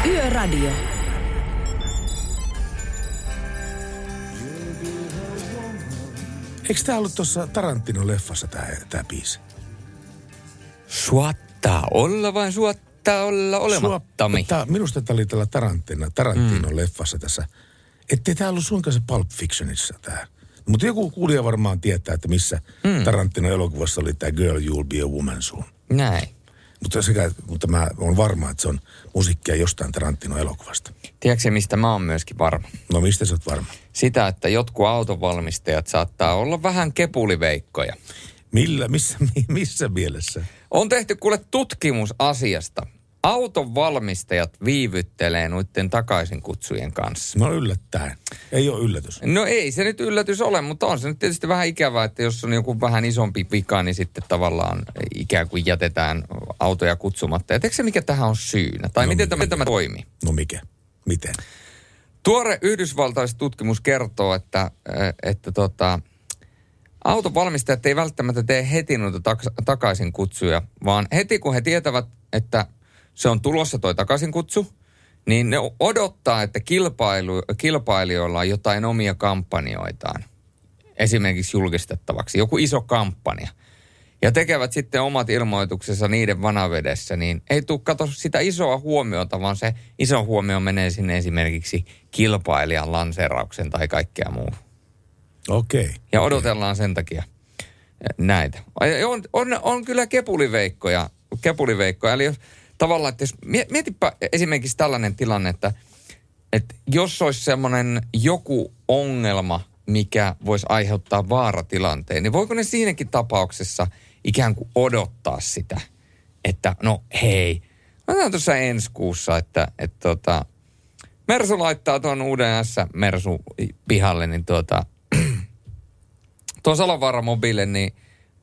Yöradio. Eikö tää ollut tuossa Tarantino-leffassa tää, tää biisi? Suottaa olla vain suottaa olla olemattomi. Tää, minusta tää oli tällä Tarantino, Tarantino-leffassa tässä. Ettei tää ollut suinkaan se Pulp Fictionissa tää. Mutta joku kuulija varmaan tietää, että missä mm. Tarantino-elokuvassa oli tämä Girl You'll Be a Woman Soon. Näin. Mutta, sekä, mutta mä olen varma, että se on musiikkia jostain Tarantino-elokuvasta. Tiedätkö mistä mä oon myöskin varma? No mistä sä oot varma? Sitä, että jotkut autonvalmistajat saattaa olla vähän kepuliveikkoja. Millä, missä, missä mielessä? On tehty kuule tutkimus asiasta. Auton valmistajat viivyttelee noiden takaisin kutsujen kanssa. No yllättäen. Ei ole yllätys. No ei se nyt yllätys ole, mutta on se nyt tietysti vähän ikävää, että jos on joku vähän isompi vika, niin sitten tavallaan ikään kuin jätetään autoja kutsumatta. Ja se, mikä tähän on syynä? Tai no, miten tämä, tämä toimii? No mikä? Miten? Tuore yhdysvaltaiset tutkimus kertoo, että, että tota, auton valmistajat ei välttämättä tee heti noita tak- takaisin kutsuja, vaan heti kun he tietävät, että se on tulossa toi takaisin kutsu, niin ne odottaa, että kilpailu, kilpailijoilla on jotain omia kampanjoitaan esimerkiksi julkistettavaksi, joku iso kampanja. Ja tekevät sitten omat ilmoituksensa niiden vanavedessä, niin ei tule kato sitä isoa huomiota, vaan se iso huomio menee sinne esimerkiksi kilpailijan lanseerauksen tai kaikkea muu. Okei. Okay. Ja odotellaan sen takia näitä. On, on, on kyllä kepuliveikkoja, kepuliveikkoja. Eli jos, tavallaan, että jos, mietipä esimerkiksi tällainen tilanne, että, että jos olisi semmoinen joku ongelma, mikä voisi aiheuttaa vaaratilanteen, niin voiko ne siinäkin tapauksessa ikään kuin odottaa sitä, että no hei, otetaan tuossa ensi kuussa, että, että tota, Mersu laittaa tuon uuden S-Mersu pihalle, niin tuota, tuon Salovaara mobiille, niin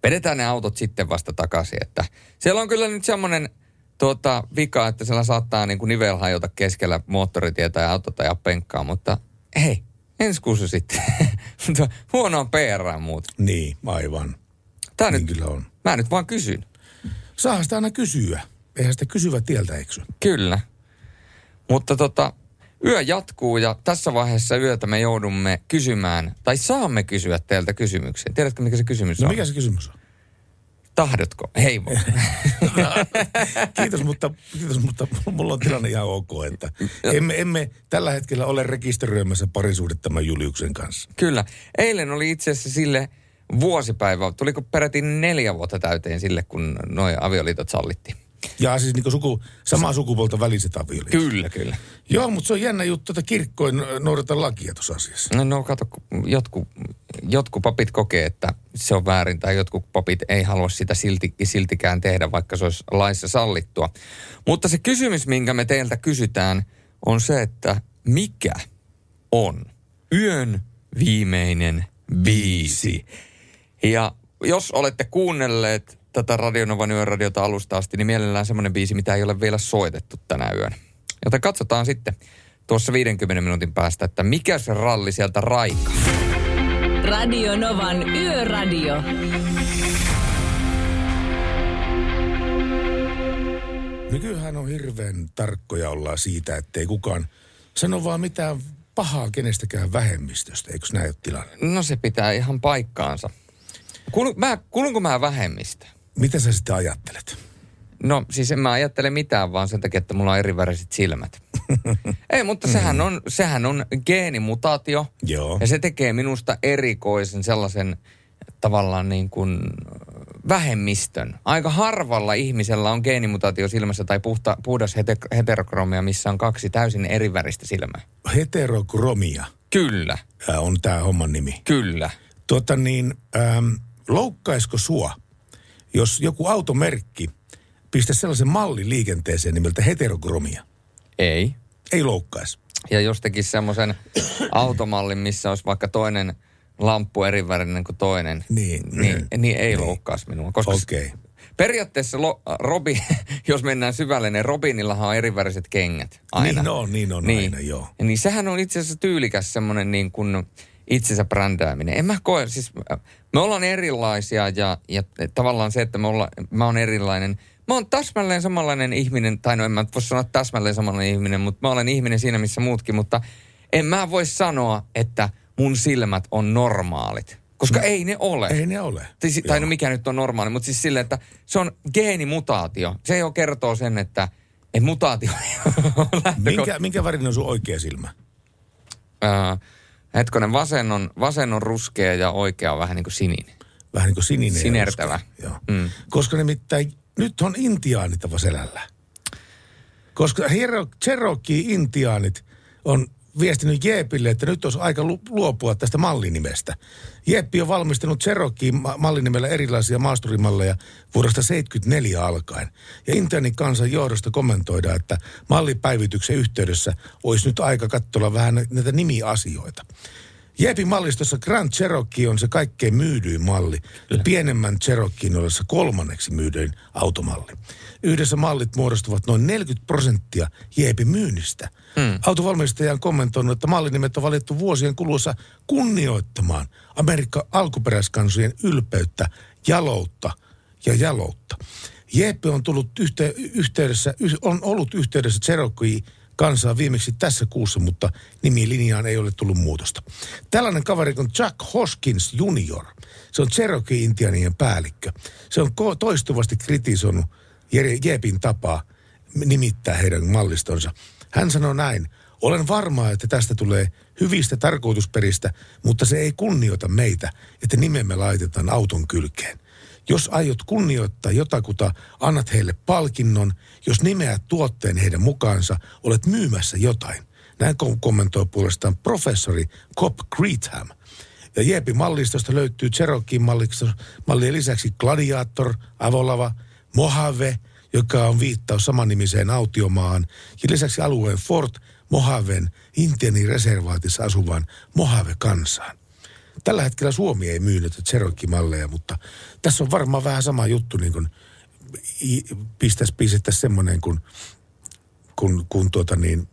vedetään ne autot sitten vasta takaisin. Että siellä on kyllä nyt semmoinen tuota, vika, että siellä saattaa niin kuin nivel hajota keskellä moottoritietä ja autot ja penkkaa, mutta hei, ensi kuussa sitten. Huonoa PR muuta. Niin, aivan. Tää niin nyt, kyllä on. Mä nyt vaan kysyn. Saa sitä aina kysyä. Eihän sitä kysyvä tieltä eksy. Kyllä. Mutta tota, yö jatkuu ja tässä vaiheessa yötä me joudumme kysymään, tai saamme kysyä teiltä kysymyksen. Tiedätkö, mikä se kysymys no, on? mikä se kysymys on? Tahdotko? Hei kiitos, mutta, kiitos, mutta mulla on tilanne ihan ok, että emme, emme tällä hetkellä ole rekisteröimässä parisuudet tämän Juliuksen kanssa. Kyllä. Eilen oli itse asiassa sille vuosipäivä, tuliko peräti neljä vuotta täyteen sille, kun noin avioliitot sallittiin. Ja siis niin suku, samaa sukupuolta väliset avioliitot. Kyllä, kyllä. Joo, mutta se on jännä juttu, että kirkko ei noudata lakia tuossa asiassa. No, no kato, jotkut, jotkut papit kokee, että se on väärin, tai jotkut papit ei halua sitä silti, siltikään tehdä, vaikka se olisi laissa sallittua. Mutta se kysymys, minkä me teiltä kysytään, on se, että mikä on yön viimeinen biisi? Ja jos olette kuunnelleet tätä Radionovan yöradiota alusta asti, niin mielellään semmoinen biisi, mitä ei ole vielä soitettu tänä yönä. Joten katsotaan sitten tuossa 50 minuutin päästä, että mikä se ralli sieltä raikaa. Radio Novan Yöradio. Nykyään on hirveän tarkkoja ollaan siitä, ettei kukaan sano vaan mitään pahaa kenestäkään vähemmistöstä. Eikö näin ole tilanne? No se pitää ihan paikkaansa. Kuulun, mä, kuulunko mä vähemmistä? Mitä sä sitten ajattelet? No siis en mä ajattele mitään, vaan sen takia, että mulla on eriväriset silmät. Ei, mutta sehän on, sehän on geenimutaatio. Joo. Ja se tekee minusta erikoisen sellaisen tavallaan niin kuin vähemmistön. Aika harvalla ihmisellä on geenimutaatio silmässä tai puhta, puhdas hete, heterokromia, missä on kaksi täysin eriväristä silmää. Heterokromia? Kyllä. Ää, on tämä homman nimi. Kyllä. Tuota niin, ähm, loukkaisiko sua, jos joku automerkki pistä sellaisen mallin liikenteeseen nimeltä heterogromia? Ei. Ei loukkaisi. Ja jos tekisi semmoisen automallin, missä olisi vaikka toinen lamppu eri värinen kuin toinen, niin, niin, niin ei niin. loukkaisi minua. Koska Okei. Okay. periaatteessa lo, Robi, jos mennään syvälle, niin Robinillahan on eriväriset kengät aina. Niin on, niin on aina, joo. Ja Niin sehän on itse asiassa tyylikäs semmoinen niin kuin itsensä brändääminen. En mä koe, siis me ollaan erilaisia ja, ja tavallaan se, että me olla, mä oon erilainen. Mä oon täsmälleen samanlainen ihminen, tai no en mä voi sanoa täsmälleen samanlainen ihminen, mutta mä olen ihminen siinä missä muutkin, mutta en mä voi sanoa, että mun silmät on normaalit. Koska No. ei ne ole. Ei ne ole. Tai, tai no mikä nyt on normaali, mutta siis silleen, että se on geenimutaatio. Se jo kertoo sen, että, että mutaatio Minkä, minkä värinen on sun oikea silmä? Ää, hetkonen, vasen on, vasen on ruskea ja oikea on vähän niin kuin sininen. Vähän niin kuin sininen. Sinertävä. ruskea, Joo. Mm. Koska nimittäin nyt on intiaanit selällä. Koska Hero- Cherokee-intiaanit on viestinyt Jeepille, että nyt olisi aika lu- luopua tästä mallinimestä. Jeeppi on valmistanut Cherokee-mallinimellä erilaisia maasturimalleja vuodesta 74 alkaen. Ja Intianin kansan johdosta kommentoidaan, että mallipäivityksen yhteydessä olisi nyt aika katsoa vähän näitä nimiasioita. Jeepin mallistossa Grand Cherokee on se kaikkein myydyin malli ja pienemmän Cherokeein ollessa kolmanneksi myydyin automalli. Yhdessä mallit muodostuvat noin 40 prosenttia Jeepin myynnistä. Hmm. Autovalmistaja on kommentoinut, että mallinimet on valittu vuosien kuluessa kunnioittamaan Amerikan alkuperäiskansojen ylpeyttä, jaloutta ja jaloutta. Jeppe on tullut yhte, yhteydessä, yh- on ollut yhteydessä Cherokee kansaa viimeksi tässä kuussa, mutta nimilinjaan ei ole tullut muutosta. Tällainen kaveri kuin Jack Hoskins Jr. Se on Cherokee-intianien päällikkö. Se on toistuvasti kritisoinut Jepin tapaa nimittää heidän mallistonsa. Hän sanoi näin, olen varma, että tästä tulee hyvistä tarkoitusperistä, mutta se ei kunnioita meitä, että nimemme laitetaan auton kylkeen. Jos aiot kunnioittaa jotakuta, annat heille palkinnon. Jos nimeät tuotteen heidän mukaansa, olet myymässä jotain. Näin kom- kommentoi puolestaan professori Cop Creetham. Ja Jeepin mallistosta löytyy Cherokee mallien lisäksi Gladiator, Avolava, Mojave, joka on viittaus samanimiseen autiomaahan, ja lisäksi alueen Fort Mojaven Intianin reservaatissa asuvan Mojave-kansaan. Tällä hetkellä Suomi ei myy näitä Cherokee-malleja, mutta tässä on varmaan vähän sama juttu, niin kuin pistäisi, pistettäisiin semmoinen kuin, kun, kun tuota niin,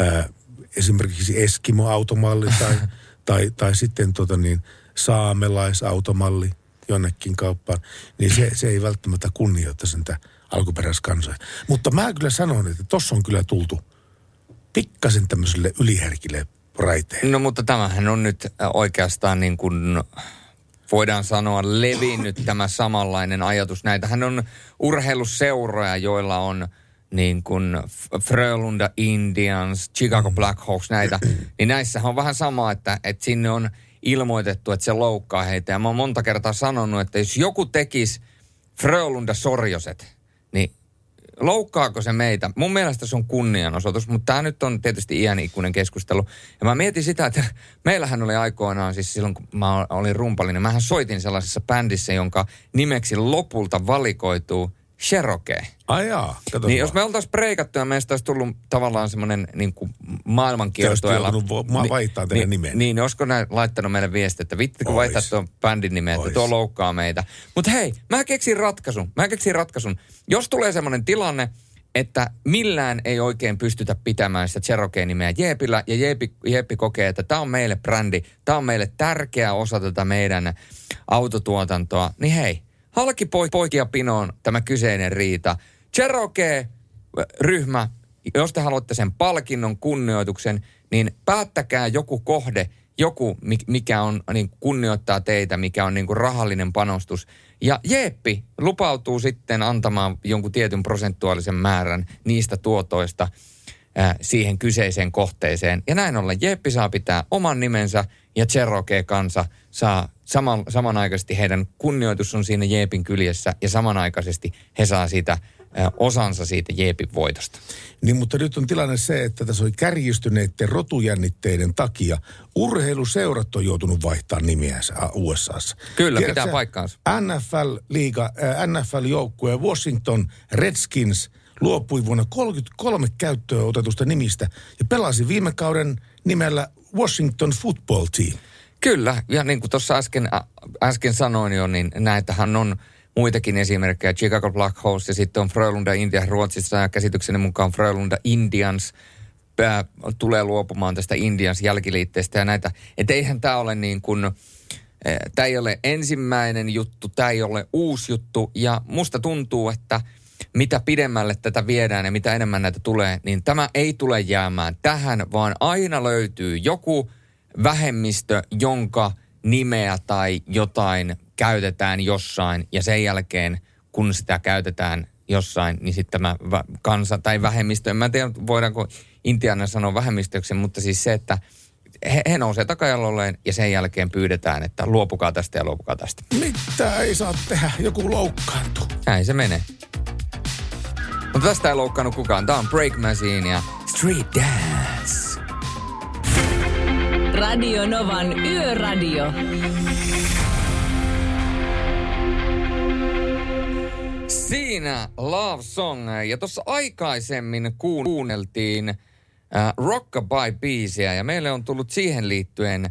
ää, esimerkiksi Eskimo-automalli tai, tai, tai sitten tuota niin, saamelaisautomalli jonnekin kauppaan, niin se, se ei välttämättä kunnioittaisi niitä alkuperäiskansoja. Mutta mä kyllä sanon, että tossa on kyllä tultu pikkasen tämmöiselle yliherkille raiteille. No mutta tämähän on nyt äh, oikeastaan niin kuin voidaan sanoa levinnyt tämä samanlainen ajatus. Näitähän on urheiluseuroja, joilla on niin kuin Frölunda Indians, Chicago Blackhawks, näitä. Niin näissähän on vähän sama, että, että sinne on ilmoitettu, että se loukkaa heitä. Ja mä oon monta kertaa sanonut, että jos joku tekisi Frölunda Sorjoset, niin loukkaako se meitä? Mun mielestä se on kunnianosoitus, mutta tämä nyt on tietysti iän ikuinen keskustelu. Ja mä mietin sitä, että meillähän oli aikoinaan, siis silloin kun mä olin rumpallinen, mähän soitin sellaisessa bändissä, jonka nimeksi lopulta valikoituu Cherokee. Ai jaa, Niin jos me oltaisiin preikattu ja meistä olisi tullut tavallaan semmoinen niin kuin Te olisitte maailmankiertoilla. joutunut vo- ma- vaihtamaan teidän niin, nimen. Niin, niin olisiko näin laittanut meille viesti, että vittikö Ois. vaihtaa tuon bändin nimen, että Ois. tuo loukkaa meitä. Mutta hei, mä keksin ratkaisun. Mä keksin ratkaisun. Jos tulee semmoinen tilanne, että millään ei oikein pystytä pitämään sitä Cherokee-nimeä Jeepillä, ja Jeepi, Jeepi kokee, että tämä on meille brändi, tämä on meille tärkeä osa tätä meidän autotuotantoa, niin hei, halki poikia pinoon tämä kyseinen riita. Cherokee-ryhmä, jos te haluatte sen palkinnon, kunnioituksen, niin päättäkää joku kohde, joku, mi- mikä on, niin kunnioittaa teitä, mikä on niin kuin rahallinen panostus. Ja Jeeppi lupautuu sitten antamaan jonkun tietyn prosentuaalisen määrän niistä tuotoista ää, siihen kyseiseen kohteeseen. Ja näin ollen Jeppi saa pitää oman nimensä ja Cherokee-kansa saa saman, samanaikaisesti heidän kunnioitus on siinä Jeepin kyljessä ja samanaikaisesti he saa siitä osansa siitä Jeepin voitosta. Niin, mutta nyt on tilanne se, että tässä oli kärjistyneiden rotujännitteiden takia urheiluseurat on joutunut vaihtamaan nimiänsä USAssa. Kyllä, Tiedätkö pitää paikkaansa. NFL-liiga, NFL-joukkue Washington Redskins luopui vuonna 33 käyttöön otetusta nimistä ja pelasi viime kauden nimellä Washington Football Team. Kyllä, ja niin kuin tuossa äsken, äsken sanoin jo, niin näitähän on muitakin esimerkkejä. Chicago Black Horse ja sitten on Frölunda India Ruotsissa ja käsitykseni mukaan Frölunda Indians pää, tulee luopumaan tästä Indians jälkiliitteestä ja näitä. Että eihän tämä ole niin kuin, tämä ei ole ensimmäinen juttu, tämä ei ole uusi juttu ja musta tuntuu, että mitä pidemmälle tätä viedään ja mitä enemmän näitä tulee, niin tämä ei tule jäämään tähän, vaan aina löytyy joku vähemmistö, jonka nimeä tai jotain käytetään jossain ja sen jälkeen, kun sitä käytetään jossain, niin sitten tämä kansa tai vähemmistö, en mä tiedä voidaanko Intiana sanoa vähemmistöksi, mutta siis se, että he, he nousee takajalolleen ja sen jälkeen pyydetään, että luopukaa tästä ja luopukaa tästä. Mitä ei saa tehdä? Joku loukkaantuu. Näin se menee. Mutta tästä ei loukkaannut kukaan. Tämä on Break Machine ja Street Dance. Radio Novan Yöradio. Siinä Love Song. Ja tuossa aikaisemmin kuun- kuunneltiin äh, Rockabye-biisiä ja meille on tullut siihen liittyen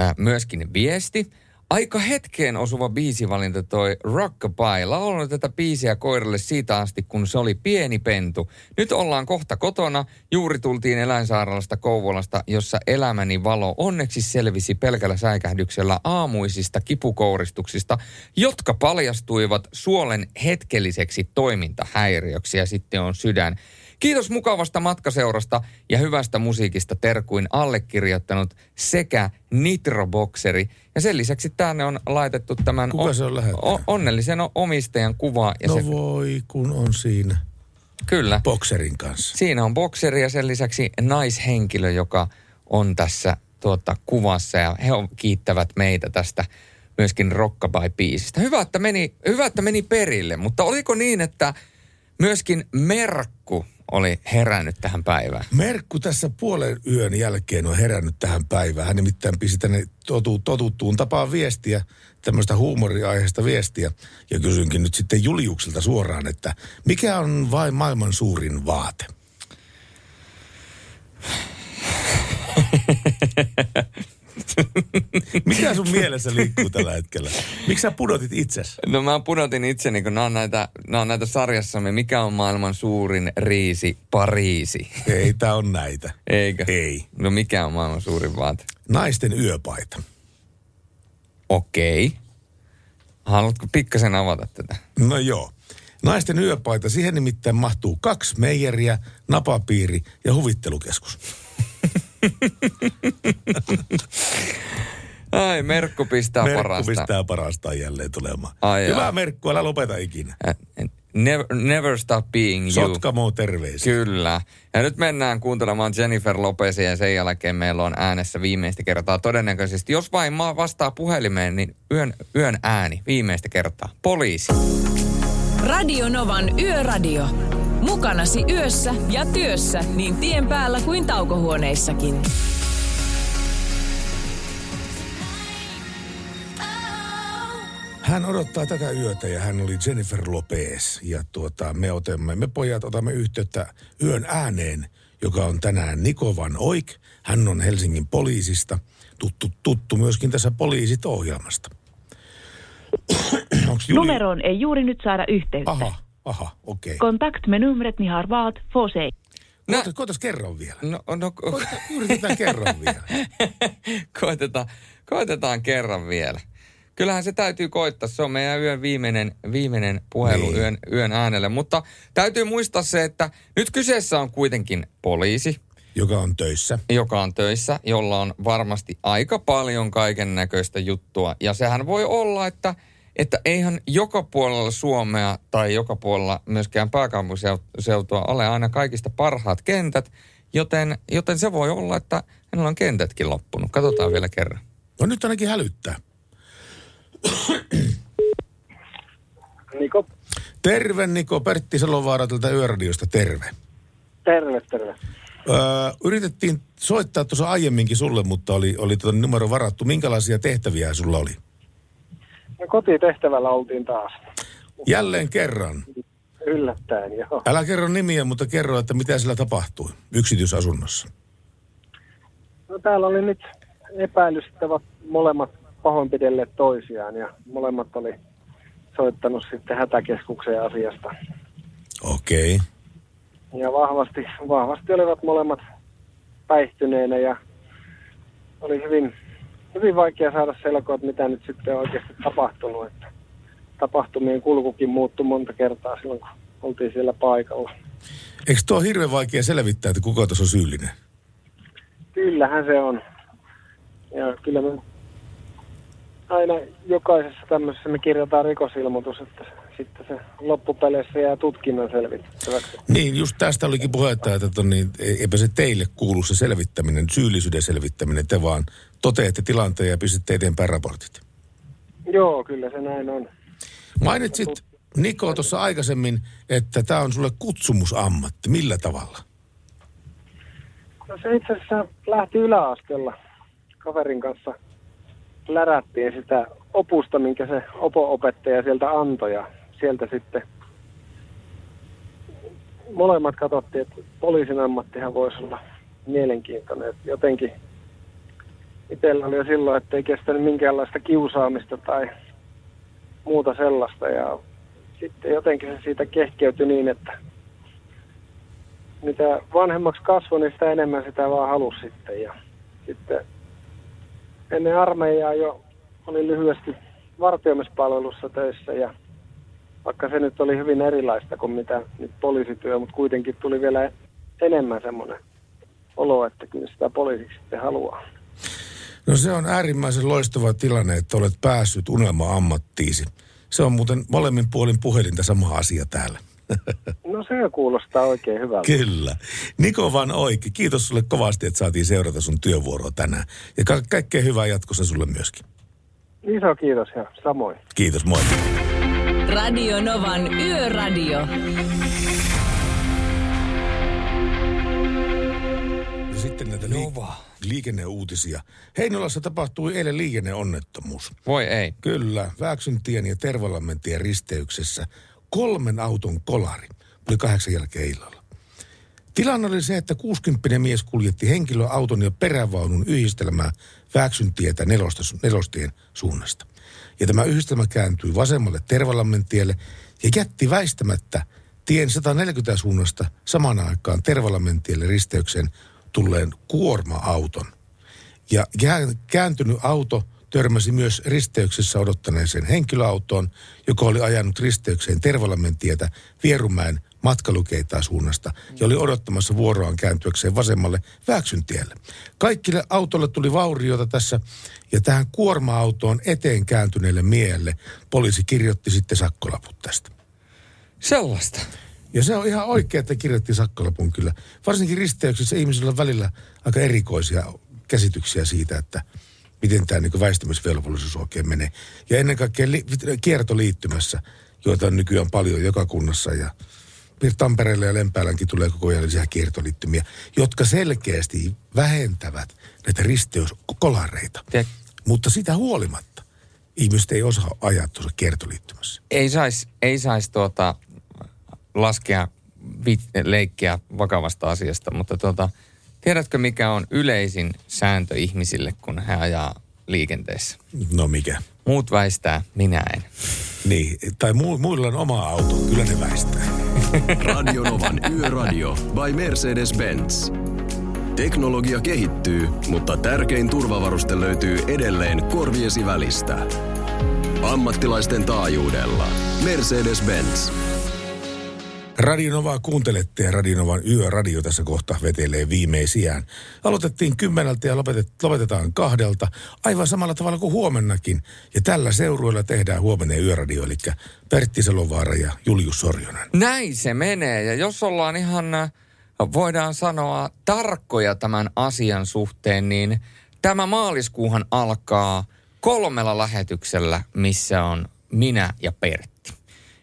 äh, myöskin viesti. Aika hetkeen osuva biisivalinta toi Rockabye. Laulan tätä biisiä koiralle siitä asti, kun se oli pieni pentu. Nyt ollaan kohta kotona. Juuri tultiin eläinsairaalasta Kouvolasta, jossa elämäni valo onneksi selvisi pelkällä säikähdyksellä aamuisista kipukouristuksista, jotka paljastuivat suolen hetkelliseksi toimintahäiriöksi ja sitten on sydän. Kiitos mukavasta matkaseurasta ja hyvästä musiikista terkuin allekirjoittanut sekä Nitrobokseri. Ja sen lisäksi tänne on laitettu tämän Kuka se on lähettänyt? o- onnellisen omistajan kuva. Ja No se, voi, kun on siinä kyllä. bokserin kanssa. Siinä on bokseri ja sen lisäksi naishenkilö, joka on tässä tuota, kuvassa ja he on, kiittävät meitä tästä myöskin Rockabye-biisistä. Hyvä että, meni, hyvä, että meni perille, mutta oliko niin, että myöskin Merkku oli herännyt tähän päivään? Merkku tässä puolen yön jälkeen on herännyt tähän päivään. Hän nimittäin pisti tänne totu, totuttuun tapaan viestiä, tämmöistä huumoriaiheesta viestiä. Ja kysynkin nyt sitten Juliukselta suoraan, että mikä on vain maailman suurin vaate? Mikä sun mielessä liikkuu tällä hetkellä? Miksi sä pudotit itsesi? No mä pudotin itseni, kun nämä on näitä, nämä on näitä sarjassamme. Mikä on maailman suurin riisi? Pariisi. Ei, tää on näitä. Eikö? Ei. No mikä on maailman suurin vaate? Naisten yöpaita. Okei. Haluatko pikkasen avata tätä? No joo. Naisten yöpaita, siihen nimittäin mahtuu kaksi meijeriä, napapiiri ja huvittelukeskus. Ai, Merkku pistää Merkku parasta. pistää parastaan jälleen tulemaan. Ai Hyvä jaa. Merkku, älä lopeta ikinä. Äh, Never, never stop being you. Sotkamo terveisiä. Kyllä. Ja nyt mennään kuuntelemaan Jennifer Lopezia ja sen jälkeen meillä on äänessä viimeistä kertaa todennäköisesti. Jos vain maa vastaa puhelimeen, niin yön, yön ääni viimeistä kertaa. Poliisi. Radio Novan Yöradio. Mukanasi yössä ja työssä niin tien päällä kuin taukohuoneissakin. Hän odottaa tätä yötä ja hän oli Jennifer Lopez. Ja tuota, me, otamme, me pojat otamme yhteyttä yön ääneen, joka on tänään Niko Van Oik. Hän on Helsingin poliisista, tuttu, tuttu myöskin tässä poliisit-ohjelmasta. Numeroon ei juuri nyt saada yhteyttä. Aha, aha, okei. Okay. Kontakt med numret ni har valt får se. Koetas, koetas kerran vielä. No, no ko- Yritetään kerran vielä. koitetaan, koitetaan kerran vielä. Kyllähän se täytyy koittaa. Se on meidän yön viimeinen, viimeinen puhelu Niin. yön, yön äänelle. Mutta täytyy muistaa se, että nyt kyseessä on kuitenkin poliisi. Joka on töissä. Joka on töissä, jolla on varmasti aika paljon kaiken näköistä juttua. Ja sehän voi olla, että, että eihän joka puolella Suomea tai joka puolella myöskään pääkaupunkiseutua ole aina kaikista parhaat kentät. Joten, joten se voi olla, että hänellä on kentätkin loppunut. Katsotaan vielä kerran. No nyt ainakin hälyttää. Niko. Terve Niko, Pertti Salovaara tältä Yöradiosta, terve. Terve, terve. Öö, yritettiin soittaa tuossa aiemminkin sulle, mutta oli, oli tuota numero varattu. Minkälaisia tehtäviä sulla oli? No kotitehtävällä oltiin taas. Jälleen kerran. Yllättäen, joo. Älä kerro nimiä, mutta kerro, että mitä siellä tapahtui yksityisasunnossa. No täällä oli nyt epäilystävät molemmat pahoinpidelleet toisiaan ja molemmat oli soittanut sitten hätäkeskukseen asiasta. Okei. Okay. Ja vahvasti, vahvasti olivat molemmat päihtyneenä ja oli hyvin, hyvin vaikea saada selkoa, että mitä nyt sitten on oikeasti tapahtunut. Että tapahtumien kulkukin muuttui monta kertaa silloin, kun oltiin siellä paikalla. Eikö tuo ole hirveän vaikea selvittää, että kuka tuossa on syyllinen? Kyllähän se on. Ja kyllä me aina jokaisessa tämmöisessä me kirjataan rikosilmoitus, että sitten se loppupeleissä jää tutkinnan selvittäväksi. Niin, just tästä olikin puhetta, että ton, niin, eipä se teille kuulu se selvittäminen, syyllisyyden selvittäminen, te vaan toteatte tilanteen ja pistätte eteenpäin raportit. Joo, kyllä se näin on. Mainitsit Niko tuossa aikaisemmin, että tämä on sulle kutsumusammatti. Millä tavalla? No se itse asiassa lähti yläasteella kaverin kanssa. Lärättiin sitä opusta, minkä se opo-opettaja sieltä antoi ja sieltä sitten molemmat katsottiin, että poliisin ammattihan voisi olla mielenkiintoinen. Että jotenkin itsellä oli jo silloin, että ei kestänyt minkäänlaista kiusaamista tai muuta sellaista. Ja sitten jotenkin se siitä kehkeytyi niin, että mitä vanhemmaksi kasvoi, niin sitä enemmän sitä vaan halusi sitten. Ja sitten ennen armeijaa jo oli lyhyesti vartioimispalvelussa töissä ja vaikka se nyt oli hyvin erilaista kuin mitä nyt poliisityö, mutta kuitenkin tuli vielä enemmän semmoinen olo, että kyllä sitä poliisiksi sitten haluaa. No se on äärimmäisen loistava tilanne, että olet päässyt unelma-ammattiisi. Se on muuten molemmin puolin puhelinta sama asia täällä. No se kuulostaa oikein hyvältä. Kyllä. Niko Van Oikki, kiitos sulle kovasti, että saatiin seurata sun työvuoroa tänään. Ja ka- kaikkea hyvää jatkossa sulle myöskin. Iso kiitos ja samoin. Kiitos, moi. Radio Novan Yöradio. Ja sitten näitä li- liikenneuutisia. Heinolassa tapahtui eilen liikenneonnettomuus. Voi ei. Kyllä, Vääksyntien ja Tervalammentien risteyksessä kolmen auton kolari. Oli kahdeksan jälkeen illalla. Tilanne oli se, että 60 mies kuljetti henkilöauton ja perävaunun yhdistelmää Vääksyntietä nelosta, nelostien suunnasta. Ja tämä yhdistelmä kääntyi vasemmalle Tervalammen tielle ja jätti väistämättä tien 140 suunnasta samaan aikaan Tervalammen tielle risteykseen tulleen kuorma-auton. Ja kää- kääntynyt auto törmäsi myös risteyksessä odottaneeseen henkilöautoon, joka oli ajanut risteykseen Tervalammen tietä Vierumäen matkalukeitaa suunnasta ja oli odottamassa vuoroaan kääntyäkseen vasemmalle Vääksyntielle. Kaikille autolle tuli vauriota tässä ja tähän kuorma-autoon eteen kääntyneelle miehelle poliisi kirjoitti sitten sakkolaput tästä. Sellaista. Ja se on ihan oikein, että kirjoitti sakkolapun kyllä. Varsinkin risteyksissä ihmisillä on välillä aika erikoisia käsityksiä siitä, että miten tämä niin väistämisvelvollisuus oikein menee. Ja ennen kaikkea li- kiertoliittymässä, joita on nykyään paljon joka kunnassa ja Tampereelle ja Lempäälänkin tulee koko ajan lisää kiertoliittymiä, jotka selkeästi vähentävät näitä risteyskolareita. Tiedät- Mutta sitä huolimatta ihmiset ei osaa ajaa tuossa kiertoliittymässä. Ei saisi ei sais tuota, laskea vit, leikkiä vakavasta asiasta, mutta tuota, tiedätkö mikä on yleisin sääntö ihmisille, kun he ajaa liikenteessä? No mikä? Muut väistää, minä en. Niin, tai mu- muilla on oma auto, kyllä ne väistää. Radio Novan Yöradio by Mercedes-Benz. Teknologia kehittyy, mutta tärkein turvavaruste löytyy edelleen korviesi välistä. Ammattilaisten taajuudella. Mercedes-Benz. Radionovaa kuuntelette ja Radionovan yöradio tässä kohta vetelee viimeisiään. Aloitettiin kymmeneltä ja lopetet, lopetetaan kahdelta aivan samalla tavalla kuin huomennakin. Ja tällä seurueella tehdään huomenna yöradio, eli Pertti Salovaara ja Julius Sorjonen. Näin se menee. Ja jos ollaan ihan, voidaan sanoa, tarkkoja tämän asian suhteen, niin tämä maaliskuuhan alkaa kolmella lähetyksellä, missä on minä ja Pertti.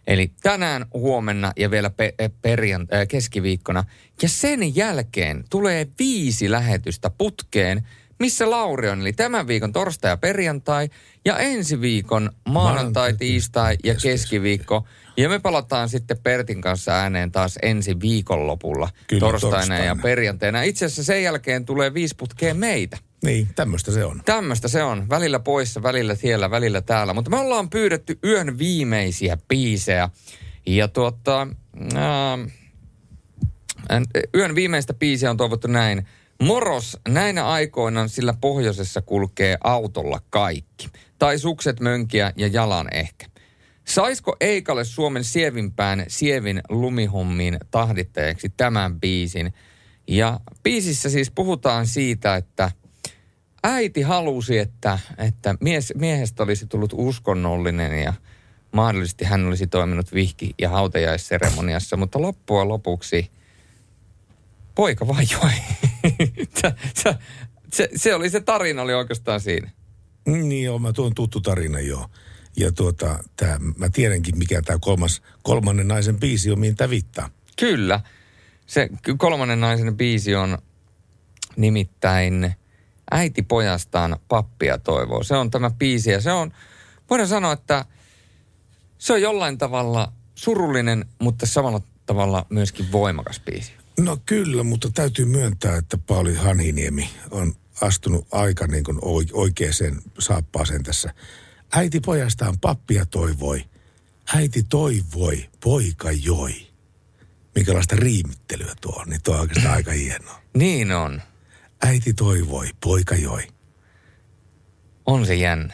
Eli tänään, huomenna ja vielä pe- perjan- äh, keskiviikkona. Ja sen jälkeen tulee viisi lähetystä putkeen, missä Lauri on. Eli tämän viikon torstai ja perjantai ja ensi viikon maanantai, tiistai ja keskiviikko. Ja me palataan sitten Pertin kanssa ääneen taas ensi viikonlopulla Kyllä, torstaina, torstaina. ja perjantaina. Itse asiassa sen jälkeen tulee viisi putkeen meitä. Niin, tämmöistä se on. Tämmöistä se on. Välillä poissa, välillä siellä, välillä täällä. Mutta me ollaan pyydetty yön viimeisiä biisejä. Ja tuota, ää, yön viimeistä biisiä on toivottu näin. Moros, näinä aikoina sillä pohjoisessa kulkee autolla kaikki. Tai sukset mönkiä ja jalan ehkä. Saisko Eikalle Suomen sievimpään sievin lumihommiin tahdittajaksi tämän biisin? Ja biisissä siis puhutaan siitä, että äiti halusi, että, että mies, miehestä olisi tullut uskonnollinen ja mahdollisesti hän olisi toiminut vihki- ja hautajaisseremoniassa, mutta loppujen lopuksi poika vaan joi. se, se, se, se, oli se tarina oli oikeastaan siinä. Niin joo, mä tuon tuttu tarina joo. Ja tuota, tää, mä tiedänkin mikä tämä kolmas, kolmannen naisen biisi on, mihin tämä viittaa. Kyllä. Se kolmannen naisen biisi on nimittäin Äiti pojastaan pappia toivoo. Se on tämä biisi ja se on, voidaan sanoa, että se on jollain tavalla surullinen, mutta samalla tavalla myöskin voimakas biisi. No kyllä, mutta täytyy myöntää, että Pauli Hanhiniemi on astunut aika niin kuin oikeaan saappaaseen tässä. Äiti pojastaan pappia toivoi. Äiti toivoi, poika joi. Minkälaista riimittelyä tuo on, niin tuo on oikeastaan aika hienoa. Niin on. Äiti toivoi, poika joi. On se jännä.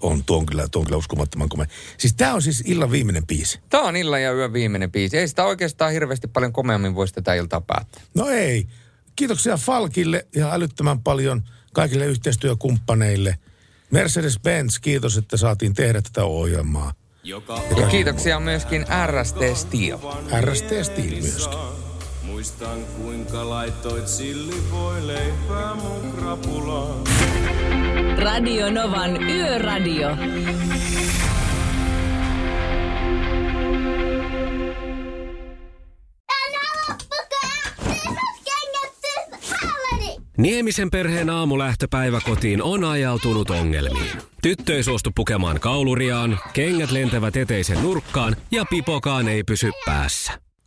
On, tuo on kyllä, tuo on kyllä uskomattoman komea. Siis tämä on siis illan viimeinen biisi. Tämä on illan ja yön viimeinen biisi. Ei sitä oikeastaan hirveästi paljon komeammin voisi tätä iltaa päättää. No ei. Kiitoksia Falkille ja älyttömän paljon kaikille yhteistyökumppaneille. Mercedes-Benz, kiitos, että saatiin tehdä tätä ohjelmaa. Joka ja kiitoksia myöskin RST Steel. RST Steel myöskin. Muistan kuinka laitoit silli voi leipää mun krapulaan. Radio Novan Yöradio. Niemisen perheen aamulähtöpäivä kotiin on ajautunut ongelmiin. Tyttö ei suostu pukemaan kauluriaan, kengät lentävät eteisen nurkkaan ja pipokaan ei pysy päässä.